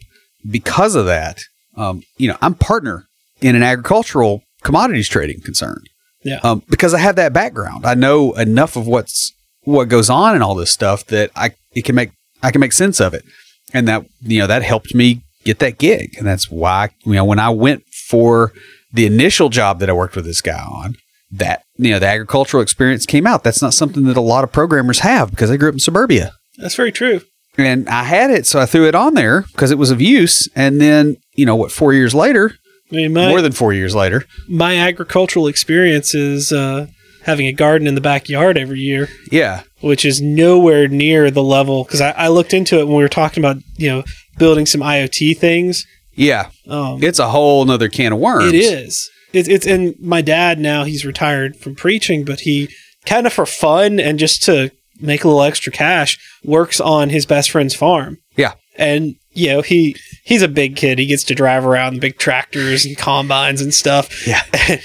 Speaker 2: Because of that, um, you know, I'm partner in an agricultural commodities trading concern.
Speaker 1: Yeah.
Speaker 2: Um, because I have that background, I know enough of what's what goes on in all this stuff that I it can make I can make sense of it, and that you know that helped me get that gig, and that's why you know when I went for the initial job that I worked with this guy on, that you know the agricultural experience came out. That's not something that a lot of programmers have because I grew up in suburbia,
Speaker 1: That's very true.
Speaker 2: and I had it, so I threw it on there because it was of use. And then you know what? Four years later,
Speaker 1: I mean, my,
Speaker 2: more than four years later,
Speaker 1: my agricultural experience is uh, having a garden in the backyard every year.
Speaker 2: yeah,
Speaker 1: which is nowhere near the level because I, I looked into it when we were talking about you know building some IoT things.
Speaker 2: yeah,
Speaker 1: Um,
Speaker 2: it's a whole nother can of worms.
Speaker 1: it is. It's it's and my dad now he's retired from preaching, but he kind of for fun and just to make a little extra cash works on his best friend's farm.
Speaker 2: Yeah.
Speaker 1: And you know he he's a big kid. He gets to drive around the big tractors and combines and stuff.
Speaker 2: Yeah.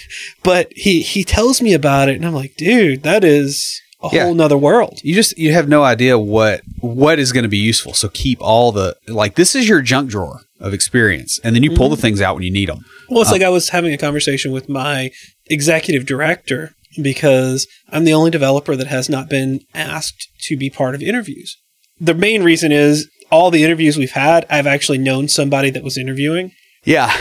Speaker 1: but he he tells me about it, and I'm like, dude, that is a
Speaker 2: Yeah.
Speaker 1: whole nother world.
Speaker 2: you just you have no idea what what is going to be useful so keep all the like this is your junk drawer of experience and then you pull the mm-hmm. things out when you need them
Speaker 1: Well, it's uh, like I was having a conversation with my executive director because I'm the only developer that has not been asked to be part of interviews. The main reason is all the interviews we've had, I've actually known somebody that was interviewing,
Speaker 2: yeah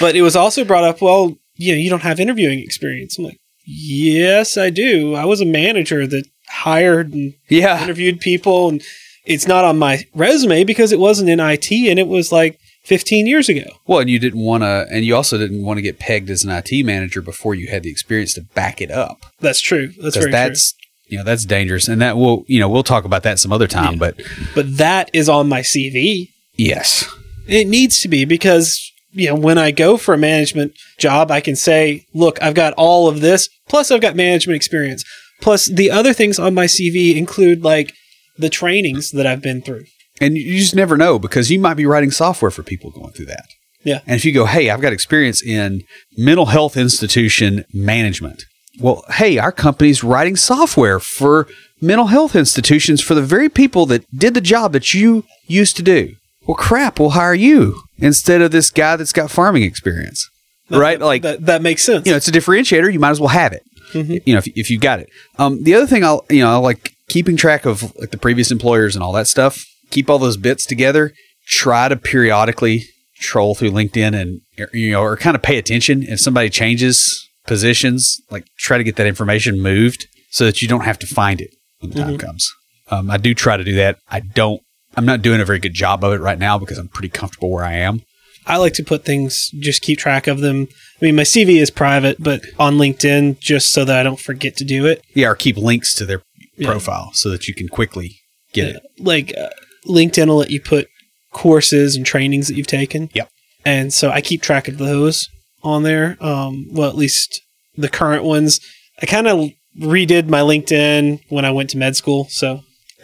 Speaker 1: but it was also brought up, well, you know, you don't have interviewing experience. I'm like, yes, I do. I was a manager that hired and
Speaker 2: yeah
Speaker 1: interviewed people, and it's not on my resume because it wasn't in IT and it was like 15 years ago.
Speaker 2: well and you didn't want to and you also didn't want to get pegged as an IT manager before you had the experience to back it up
Speaker 1: That's true. That's very
Speaker 2: that's you know that's dangerous and that will you know we'll talk about that some other time
Speaker 1: Yeah.
Speaker 2: but.
Speaker 1: But that is on my CV.
Speaker 2: yes
Speaker 1: It needs to be because you know when I go for a management job, I can say, "Look, I've got all of this, plus I've got management experience, plus the other things on my CV include like the trainings that I've been through."
Speaker 2: and you just never know because you might be writing software for people going through that
Speaker 1: Yeah.
Speaker 2: And if you go, hey, I've got experience in mental health institution management. Well, hey, our company's writing software for mental health institutions for the very people that did the job that you used to do. Well, crap, we'll hire you instead of this guy that's got farming experience. right? Like,
Speaker 1: that, that makes sense.
Speaker 2: you know, it's a differentiator. You might as well have it.
Speaker 1: Mhm.
Speaker 2: You know, if, if you got it. Um, the other thing I'll, you know, I like keeping track of like the previous employers and all that stuff. Keep all those bits together. Try to periodically troll through LinkedIn and you know, or kind of pay attention if somebody changes positions. Like, try to get that information moved so that you don't have to find it when the time
Speaker 1: Mhm.
Speaker 2: comes. Um, I do try to do that. I don't. I'm not doing a very good job of it right now because I'm pretty comfortable where I am.
Speaker 1: I like to put things, just keep track of them. I mean, my CV is private, but on LinkedIn, just so that I don't forget to do it.
Speaker 2: Yeah, or keep links to their
Speaker 1: Yeah.
Speaker 2: profile so that you can quickly get it.
Speaker 1: Like uh, LinkedIn will let you put courses and trainings that you've taken.
Speaker 2: Yep.
Speaker 1: And so I keep track of those on there. Um, well, at least the current ones. I kind of redid my LinkedIn when I went to med school. So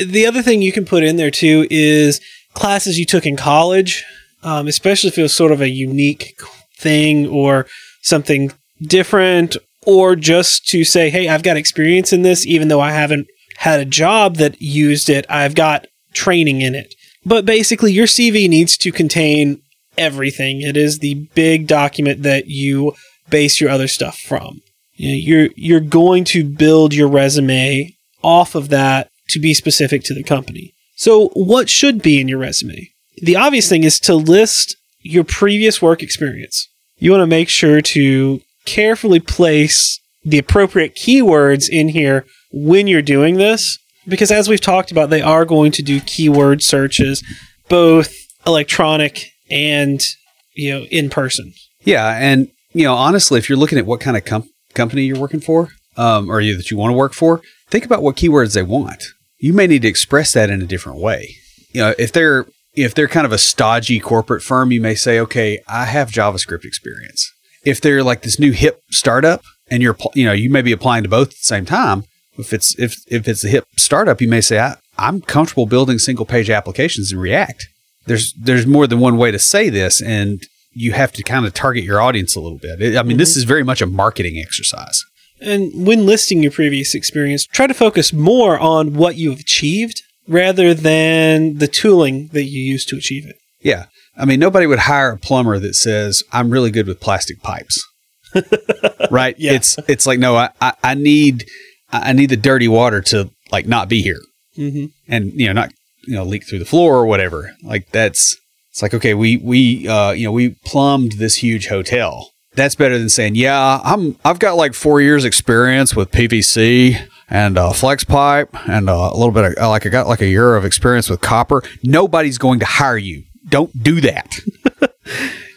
Speaker 1: the other thing you can put in there too is classes you took in college, um, especially if it was sort of a unique thing or something different, or just to say, hey, I've got experience in this, even though I haven't had a job that used it, I've got training in it. But basically, your CV needs to contain everything. It is the big document that you base your other stuff from. You know, you're you're going to build your resume off of that to be specific to the company. So, what should be in your resume? The obvious thing is to list your previous work experience. You want to make sure to carefully place the appropriate keywords in here when you're doing this because as we've talked about they are going to do keyword searches both electronic and you know in person
Speaker 2: Yeah, and you know, honestly, if you're looking at what kind of com- company you're working for, um, or you, that you want to work for, think about what keywords they want. You may need to express that in a different way. You know, if they're if they're kind of a stodgy corporate firm, you may say, "Okay, I have JavaScript experience." If they're like this new hip startup, and you're you know you may be applying to both at the same time. If it's if if it's a hip startup, you may say, I, "I'm comfortable building single page applications in React." There's there's more than one way to say this, and you have to kind of target your audience a little bit. I mean, this mm-hmm. is very much a marketing exercise.
Speaker 1: And when listing your previous experience try to focus more on what you've achieved rather than the tooling that you used to achieve it
Speaker 2: Yeah. I mean, nobody would hire a plumber that says, I'm really good with plastic pipes. right?
Speaker 1: Yeah.
Speaker 2: It's it's like, no, I, I, I need I need the dirty water to like not be here.
Speaker 1: mm-hmm.
Speaker 2: And you know, not you know, leak through the floor or whatever. Like that's it's like, okay, we we uh you know, we plumbed this huge hotel. That's better than saying, yeah, I'm I've got like four years experience with PVC and uh, flex pipe and uh, a little bit of like I got like a year of experience with copper. Nobody's going to hire you. Don't do that.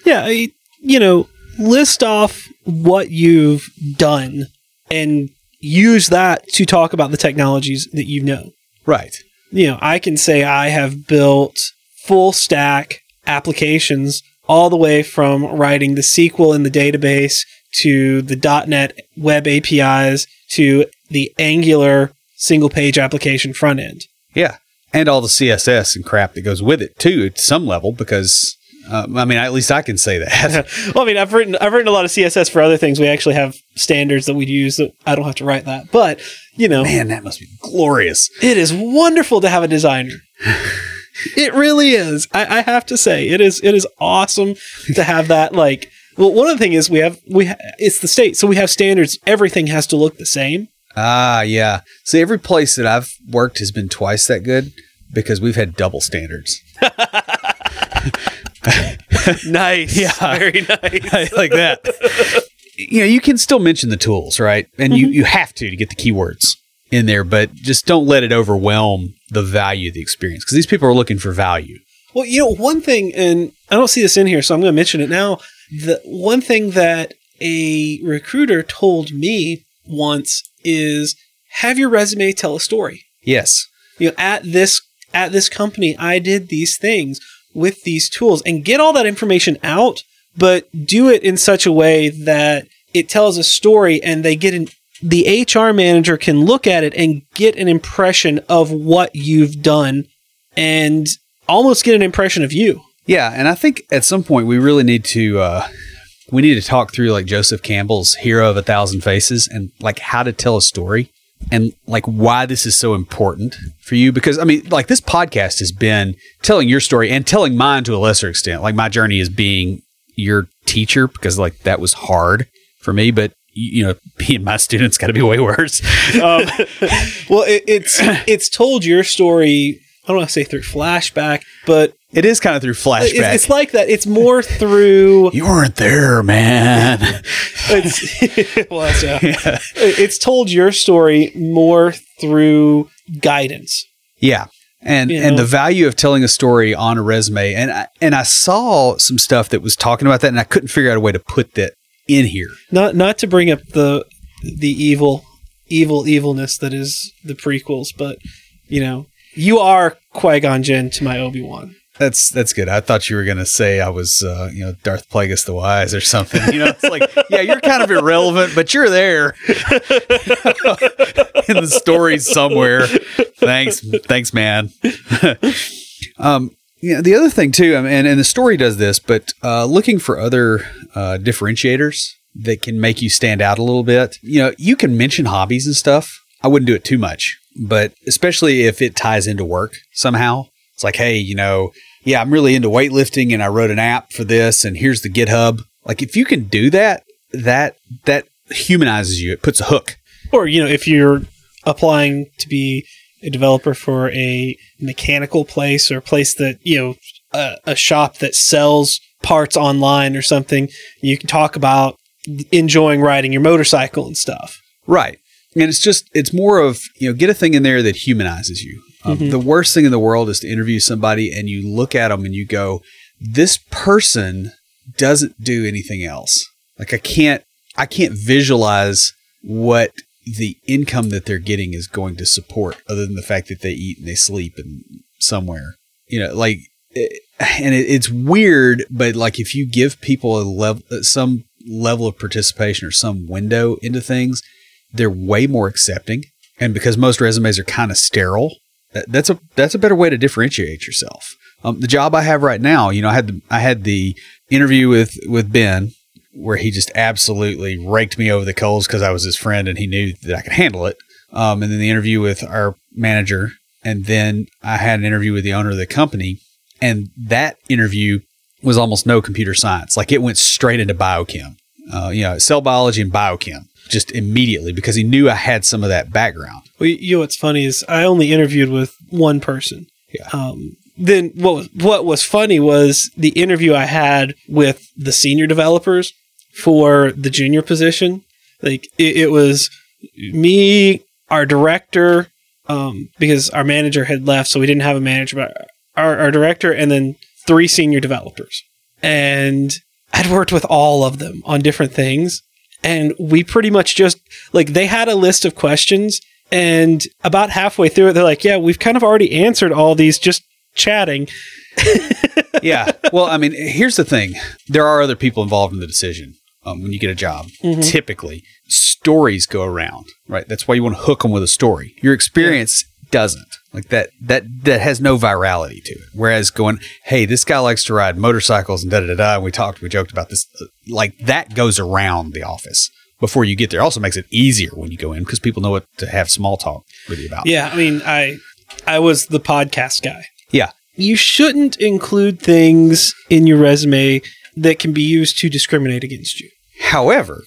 Speaker 1: Yeah, I- you know, list off what you've done and use that to talk about the technologies that you know.
Speaker 2: right.
Speaker 1: You know, I can say I have built full stack applications all the way from writing the SQL in the database to the .NET web APIs to the Angular single page application front end.
Speaker 2: Yeah. And all the CSS and crap that goes with it too, at some level, because uh, I mean, at least I can say that.
Speaker 1: well, I mean, I've written I've written a lot of CSS for other things. We actually have standards that we use that I don't have to write that. But you know,
Speaker 2: Man, that must be glorious.
Speaker 1: it is wonderful to have a designer. it really is. I, I have to say, it is it is awesome to have that. Like, well, one of the things is we have we ha- it's the state, so we have standards. Everything has to look the same.
Speaker 2: Ah, yeah. See, every place that I've worked has been twice that good because we've had double standards.
Speaker 1: Nice,
Speaker 2: Yeah.
Speaker 1: very nice.
Speaker 2: like that. You know, you can still mention the tools, right? And you, you have to to get the keywords in there, but just don't let it overwhelm the value of the experience because these people are looking for value.
Speaker 1: Well, you know, one thing, and I don't see this in here, so I'm going to mention it now. The one thing that a recruiter told me once is have your resume tell a story.
Speaker 2: Yes.
Speaker 1: You know, at this at this company, I did these things with these tools, and get all that information out, but do it in such a way that it tells a story, and they get an the HR manager can look at it and get an impression of what you've done, and almost get an impression of you.
Speaker 2: Yeah, and I think at some point we really need to uh, we need to talk through like Joseph Campbell's Hero of a Thousand Faces and like how to tell a story and like why this is so important for you because I mean like this podcast has been telling your story and telling mine to a lesser extent. Like my journey is being your teacher because like that was hard for me, but you know, being my student's got to be way worse. Um,
Speaker 1: Well, it, it's it's told your story. I don't want to say through flashback, but
Speaker 2: it is kind of through flashback.
Speaker 1: it's, it's like that. It's more through.
Speaker 2: you weren't there, man.
Speaker 1: It's, well, that's, yeah. It's told your story more through guidance.
Speaker 2: Yeah. And
Speaker 1: You
Speaker 2: and the value of telling a story on a resume. And I, and I saw some stuff that was talking about that and I couldn't figure out a way to put that in here.
Speaker 1: Not not to bring up the the evil evil evilness that is the prequels, but you know, you are Qui Gon Jinn to my Obi Wan.
Speaker 2: That's that's good. I thought you were to say I was uh, you know Darth Plagueis the Wise or something. You know, it's like yeah, you're kind of irrelevant, but you're there in the story somewhere. Thanks, thanks, man. um, yeah, the other thing too, and, and the story does this, but uh, looking for other uh, differentiators that can make you stand out a little bit. You know, you can mention hobbies and stuff. I wouldn't do it too much, but especially if it ties into work somehow. It's like, hey, you know, yeah, I'm really into weightlifting and I wrote an app for this and here's the GitHub. Like if you can do that, that that humanizes you. It puts a hook.
Speaker 1: Or, you know, if you're applying to be a developer for a mechanical place or a place that, you know, a, a shop that sells parts online or something, you can talk about enjoying riding your motorcycle and stuff.
Speaker 2: Right. And it's just, it's more of, you know, get a thing in there that humanizes you. Um,
Speaker 1: Mhm.
Speaker 2: The worst thing in the world is to interview somebody and you look at them and you go, this person doesn't do anything else. Like I can't, I can't visualize what the income that they're getting is going to support other than the fact that they eat and they sleep and somewhere, you know, like, and it's weird, but like if you give people a level, some level of participation or some window into things, they're way more accepting. And because most resumes are kind of sterile, that's a that's a better way to differentiate yourself. Um, the job I have right now, you know, I had the, I had the interview with with Ben where he just absolutely raked me over the coals because I was his friend and he knew that I could handle it. Um, and then the interview with our manager, and then I had an interview with the owner of the company, and that interview was almost no computer science. Like it went straight into biochem, uh, you know, cell biology and biochem just immediately because he knew I had some of that background.
Speaker 1: Well, you know what's funny is I only interviewed with one person.
Speaker 2: Yeah.
Speaker 1: Um, then what was, what was funny was the interview I had with the senior developers for the junior position. Like it, it was me, our director, um, because our manager had left, so we didn't have a manager, but our, our director and then three senior developers. And I'd worked with all of them on different things. And we pretty much just like they had a list of questions and about halfway through it, they're like, "Yeah, we've kind of already answered all these just chatting."
Speaker 2: yeah. Well, I mean, here's the thing: there are other people involved in the decision um, when you get a job.
Speaker 1: Mhm.
Speaker 2: Typically, stories go around, right? That's why you want to hook them with a story. Your experience doesn't like that. That that has no virality to it. Whereas going, hey, this guy likes to ride motorcycles and da da da da. And we talked, we joked about this. uh, Like that goes around the office before you get there. Also makes it easier when you go in because people know what to have small talk with you about.
Speaker 1: Yeah, I mean, I I was the podcast guy.
Speaker 2: Yeah.
Speaker 1: You shouldn't include things in your resume that can be used to discriminate against you.
Speaker 2: However,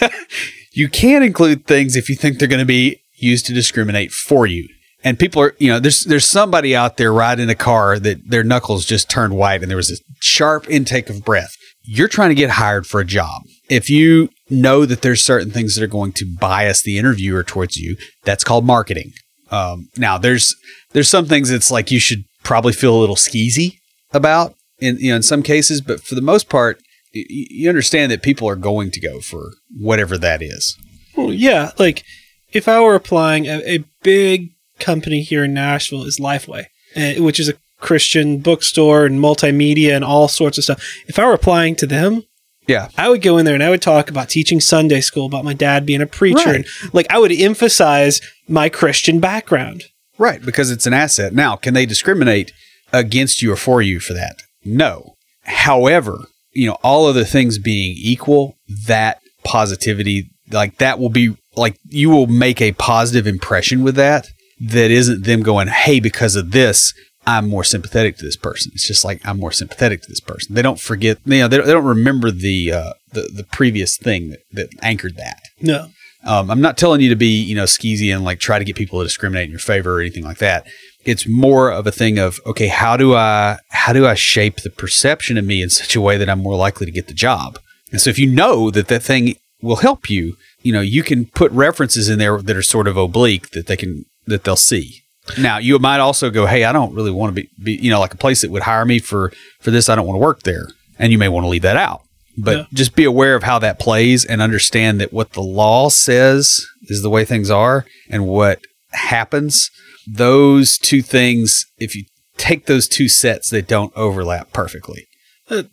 Speaker 2: you can include things if you think they're going to be used to discriminate for you. And people are, you know, there's there's somebody out there riding a car that their knuckles just turned white and there was a sharp intake of breath. You're trying to get hired for a job. If you know that there's certain things that are going to bias the interviewer towards you, that's called marketing. Um, now there's there's some things that's like you should probably feel a little skeezy about in you know in some cases, but for the most part, you understand that people are going to go for whatever that is.
Speaker 1: Well, yeah, like if I were applying, a, a big company here in Nashville is Lifeway, uh, which is a Christian bookstore and multimedia and all sorts of stuff. If I were applying to them,
Speaker 2: Yeah.
Speaker 1: I would go in there and I would talk about teaching Sunday school, about my dad being a preacher,
Speaker 2: Right.
Speaker 1: and like I would emphasize my Christian background.
Speaker 2: Right, because it's an asset. Now, can they discriminate against you or for you for that? No. However, you know, all other things being equal, that positivity, like that will be like you will make a positive impression with that that isn't them going, "Hey, because of this, I'm more sympathetic to this person." It's just like I'm more sympathetic to this person. They don't forget, you know, they, they don't remember the uh, the the previous thing that, that anchored that.
Speaker 1: No,
Speaker 2: Um, I'm not telling you to be, you know, skeezy and like try to get people to discriminate in your favor or anything like that. It's more of a thing of, okay, how do I, how do I shape the perception of me in such a way that I'm more likely to get the job? And so if you know that that thing will help you, you know, you can put references in there that are sort of oblique that they can, that they'll see. Now you might also go, Hey, I don't really want to be, be, you know, like a place that would hire me for, for this. I don't want to work there. And you may want to leave that out but
Speaker 1: Yeah.
Speaker 2: just be aware of how that plays and understand that what the law says is the way things are and what happens those two things if you take those two sets they don't overlap perfectly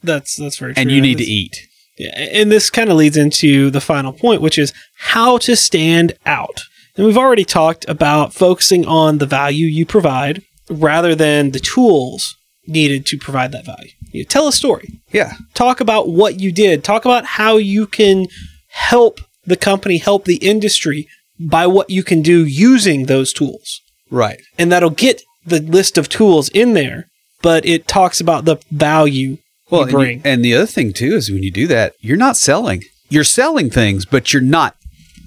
Speaker 1: that's that's very true.
Speaker 2: and you need to eat
Speaker 1: Yeah, and this kind of leads into the final point, which is how to stand out. And we've already talked about focusing on the value you provide rather than the tools needed to provide that value. You tell a story.
Speaker 2: yeah
Speaker 1: Talk about what you did. Talk about how you can help the company, help the industry by what you can do using those tools.
Speaker 2: right
Speaker 1: And that'll get the list of tools in there but it talks about the value
Speaker 2: Well,
Speaker 1: you
Speaker 2: and, you-
Speaker 1: bring.
Speaker 2: and the other thing too is when you do that, you're not selling. You're selling things, but you're not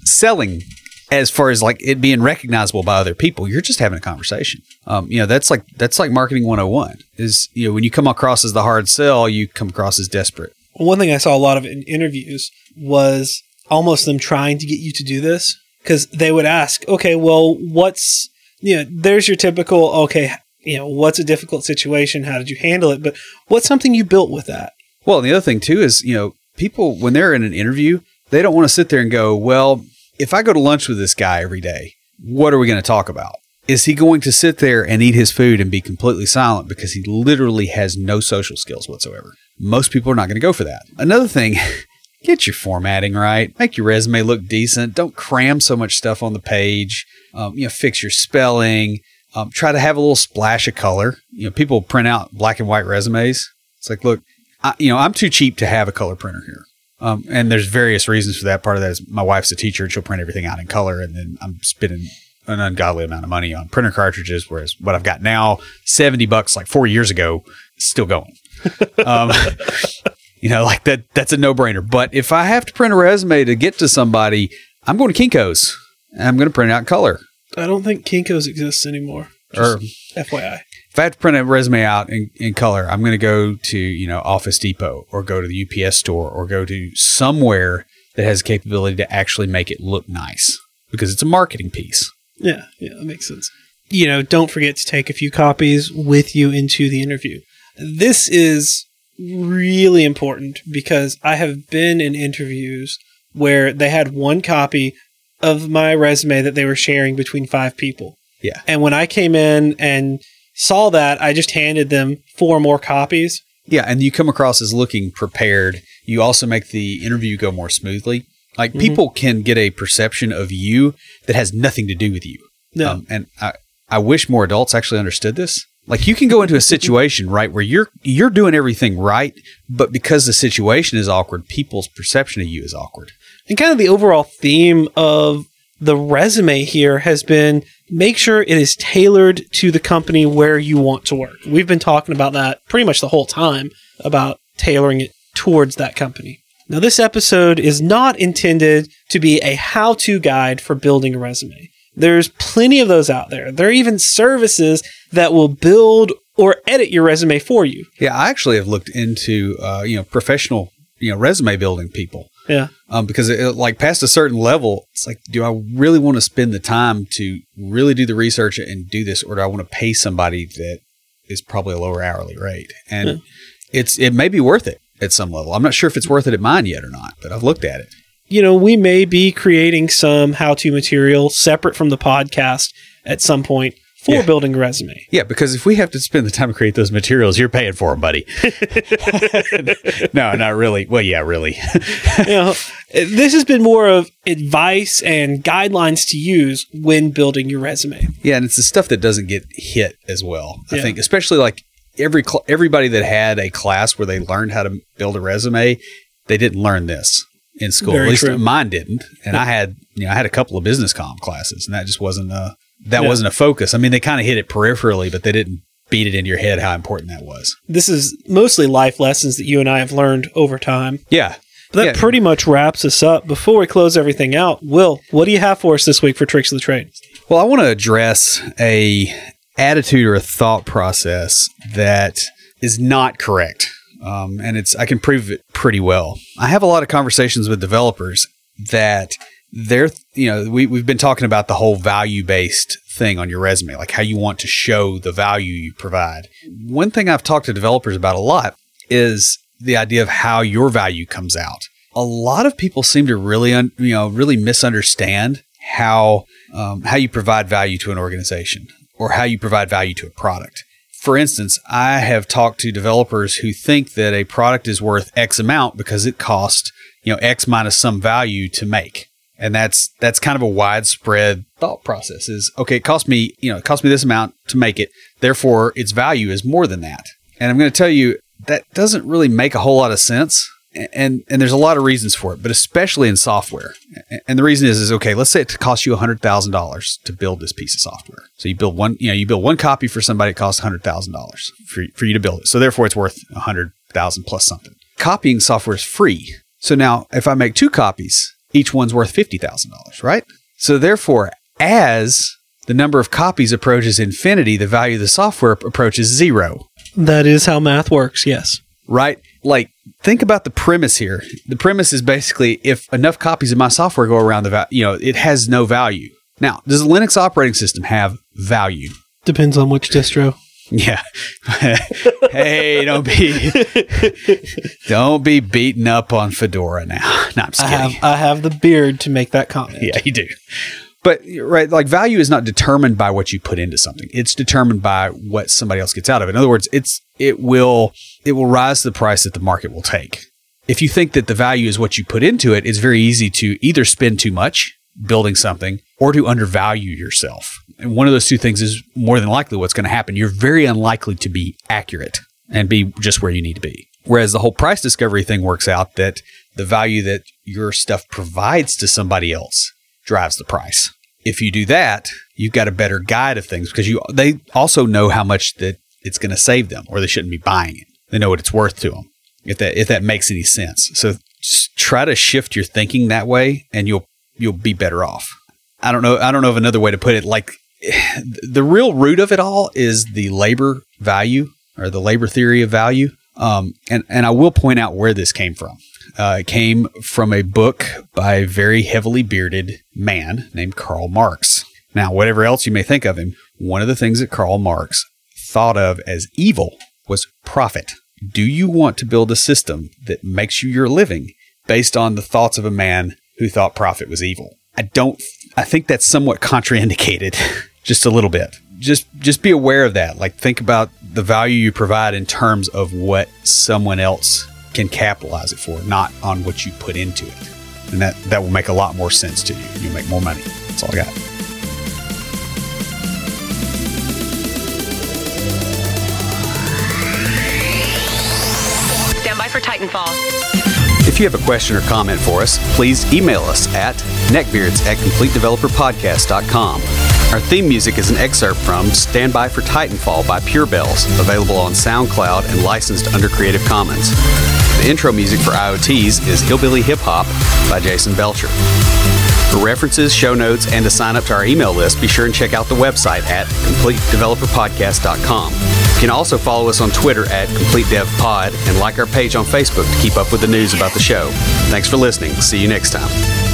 Speaker 2: selling as far as like it being recognizable by other people. You're just having a conversation. Um, you know, that's like that's like marketing 101. Is you know when you come across as the hard sell, you come across as desperate.
Speaker 1: One thing I saw a lot of in interviews was almost them trying to get you to do this because they would ask, okay, well, what's, you know, there's your typical, okay, you know, what's a difficult situation? How did you handle it? But what's something you built with that?
Speaker 2: Well, and the other thing too is, you know, people when they're in an interview, they don't want to sit there and go, "Well, if I go to lunch with this guy every day, what are we going to talk about?" Is he going to sit there and eat his food and be completely silent because he literally has no social skills whatsoever? Most people are not going to go for that. Another thing, get your formatting right. Make your resume look decent. Don't cram so much stuff on the page. Um, you know, fix your spelling. Um, try to have a little splash of color. You know, people print out black and white resumes. It's like, look, I, you know, I'm too cheap to have a color printer here. Um, and there's various reasons for that. Part of that is my wife's a teacher and she'll print everything out in color. And then I'm spending an ungodly amount of money on printer cartridges. Whereas what I've got now, 70 bucks like four years ago, is still going. um, you know, like that, that's a no brainer. But if I have to print a resume to get to somebody, I'm going to Kinko's and I'm going to print it out in color.
Speaker 1: I don't think Kinko's exists anymore.
Speaker 2: Or
Speaker 1: FYI.
Speaker 2: If I have to print a resume out in, in color, I'm going to go to, you know, Office Depot or go to the UPS store or go to somewhere that has the capability to actually make it look nice because it's a marketing piece.
Speaker 1: Yeah, yeah, that makes sense. You know, don't forget to take a few copies with you into the interview. This is really important because I have been in interviews where they had one copy of my resume that they were sharing between five people.
Speaker 2: Yeah.
Speaker 1: And when I came in and saw that, I just handed them four more copies.
Speaker 2: Yeah. And you come across as looking prepared. You also make the interview go more smoothly. Like
Speaker 1: Mhm.
Speaker 2: people can get a perception of you that has nothing to do with you.
Speaker 1: No.
Speaker 2: Um, and I, I wish more adults actually understood this. Like you can go into a situation, right, where you're you're doing everything right, but because the situation is awkward, people's perception of you is awkward.
Speaker 1: And kind of the overall theme of the resume here has been make sure it is tailored to the company where you want to work. We've been talking about that pretty much the whole time about tailoring it towards that company. Now, this episode is not intended to be a how to guide for building a resume. There's plenty of those out there. There are even services that will build or edit your resume for you.
Speaker 2: Yeah, I actually have looked into uh, you know professional you know resume building people
Speaker 1: Yeah.
Speaker 2: um, because it, like past a certain level, it's like, do I really want to spend the time to really do the research and do this, or do I want to pay somebody that is probably a lower hourly rate? And
Speaker 1: Yeah.
Speaker 2: it's it may be worth it at some level. I'm not sure if it's worth it at mine yet or not, but I've looked at it.
Speaker 1: you know, we may be creating some how to material separate from the podcast at some point for
Speaker 2: Yeah.
Speaker 1: building a resume.
Speaker 2: Yeah, because if we have to spend the time to create those materials, you're paying for them, buddy. no, not really. Well, yeah, really.
Speaker 1: you know, this has been more of advice and guidelines to use when building your resume.
Speaker 2: Yeah, and it's the stuff that doesn't get hit as well. I
Speaker 1: Yeah.
Speaker 2: think, especially like every cl- everybody that had a class where they learned how to build a resume, they didn't learn this in school.
Speaker 1: Very
Speaker 2: At least
Speaker 1: true.
Speaker 2: mine didn't. And
Speaker 1: Yeah.
Speaker 2: I had, you know, I had a couple of business comp classes, and that just wasn't a that
Speaker 1: Yeah.
Speaker 2: wasn't a focus. I mean, they kind of hit it peripherally, but they didn't beat it into your head how important that was.
Speaker 1: This is mostly life lessons that you and I have learned over time.
Speaker 2: Yeah.
Speaker 1: But that
Speaker 2: Yeah.
Speaker 1: pretty much wraps us up. Before we close everything out, Will, what do you have for us this week for Tricks of the Trade?
Speaker 2: Well, I want to address a attitude or a thought process that is not correct, um, and it's I can prove it pretty well. I have a lot of conversations with developers that they're you know we we've been talking about the whole value based thing on your resume, like how you want to show the value you provide. One thing I've talked to developers about a lot is the idea of how your value comes out. A lot of people seem to really un, you know really misunderstand how um, how you provide value to an organization or how you provide value to a product. For instance, I have talked to developers who think that a product is worth X amount because it cost you know X minus some value to make, and that's that's kind of a widespread thought process. Is okay, it cost me you know it cost me this amount to make it, therefore its value is more than that. And I'm going to tell you that doesn't really make a whole lot of sense. and and there's a lot of reasons for it, but especially in software. And the reason is is okay. Let's say it costs you hundred thousand dollars to build this piece of software. So you build one, you know, you build one copy for somebody. It costs hundred thousand dollars for for you to build it. So therefore, it's worth a hundred thousand plus something. Copying software is free. So now, if I make two copies, each one's worth fifty thousand dollars, right? So therefore, as the number of copies approaches infinity, the value of the software approaches zero.
Speaker 1: That is how math works. Yes.
Speaker 2: Right? Like, think about the premise here. The premise is basically if enough copies of my software go around the, va- you know, it has no value. Now, does the Linux operating system have value?
Speaker 1: Depends on which distro.
Speaker 2: Yeah. hey, don't be don't be beating up on Fedora now. No, I'm just
Speaker 1: I
Speaker 2: kidding.
Speaker 1: have, I have the beard to make that comment.
Speaker 2: Yeah, you do. But right, like value is not determined by what you put into something. It's determined by what somebody else gets out of it. In other words, it's it will it will rise to the price that the market will take. If you think that the value is what you put into it, it's very easy to either spend too much building something or to undervalue yourself. And one of those two things is more than likely what's going to happen. You're very unlikely to be accurate and be just where you need to be. Whereas the whole price discovery thing works out that the value that your stuff provides to somebody else drives the price. If you do that, you've got a better guide of things because you they also know how much that it's going to save them or they shouldn't be buying it. They know what it's worth to them. If that if that makes any sense. So try to shift your thinking that way and you'll you'll be better off. I don't know I don't know of another way to put it like the real root of it all is the labor value or the labor theory of value. Um, and, and I will point out where this came from. Uh, it came from a book by a very heavily bearded man named Karl Marx. Now, whatever else you may think of him, one of the things that Karl Marx thought of as evil was profit. Do you want to build a system that makes you your living based on the thoughts of a man who thought profit was evil? I don't, I think that's somewhat contraindicated just a little bit. Just, just be aware of that. Like think about the value you provide in terms of what someone else can capitalize it for, not on what you put into it. And that, that will make a lot more sense to you. You'll make more money. That's all I got.
Speaker 3: Stand by for Titanfall.
Speaker 2: If you have a question or comment for us, please email us at neckbeards at completedeveloperpodcast.com. Our theme music is an excerpt from Stand By for Titanfall by Pure Bells, available on SoundCloud and licensed under Creative Commons. The intro music for IoTease is Hillbilly Hip Hop by Jason Belcher. For references, show notes, and to sign up to our email list, be sure and check out the website at completedeveloperpodcast.com. You can also follow us on Twitter at CompleteDevPod and like our page on Facebook to keep up with the news about the show. Thanks for listening. See you next time.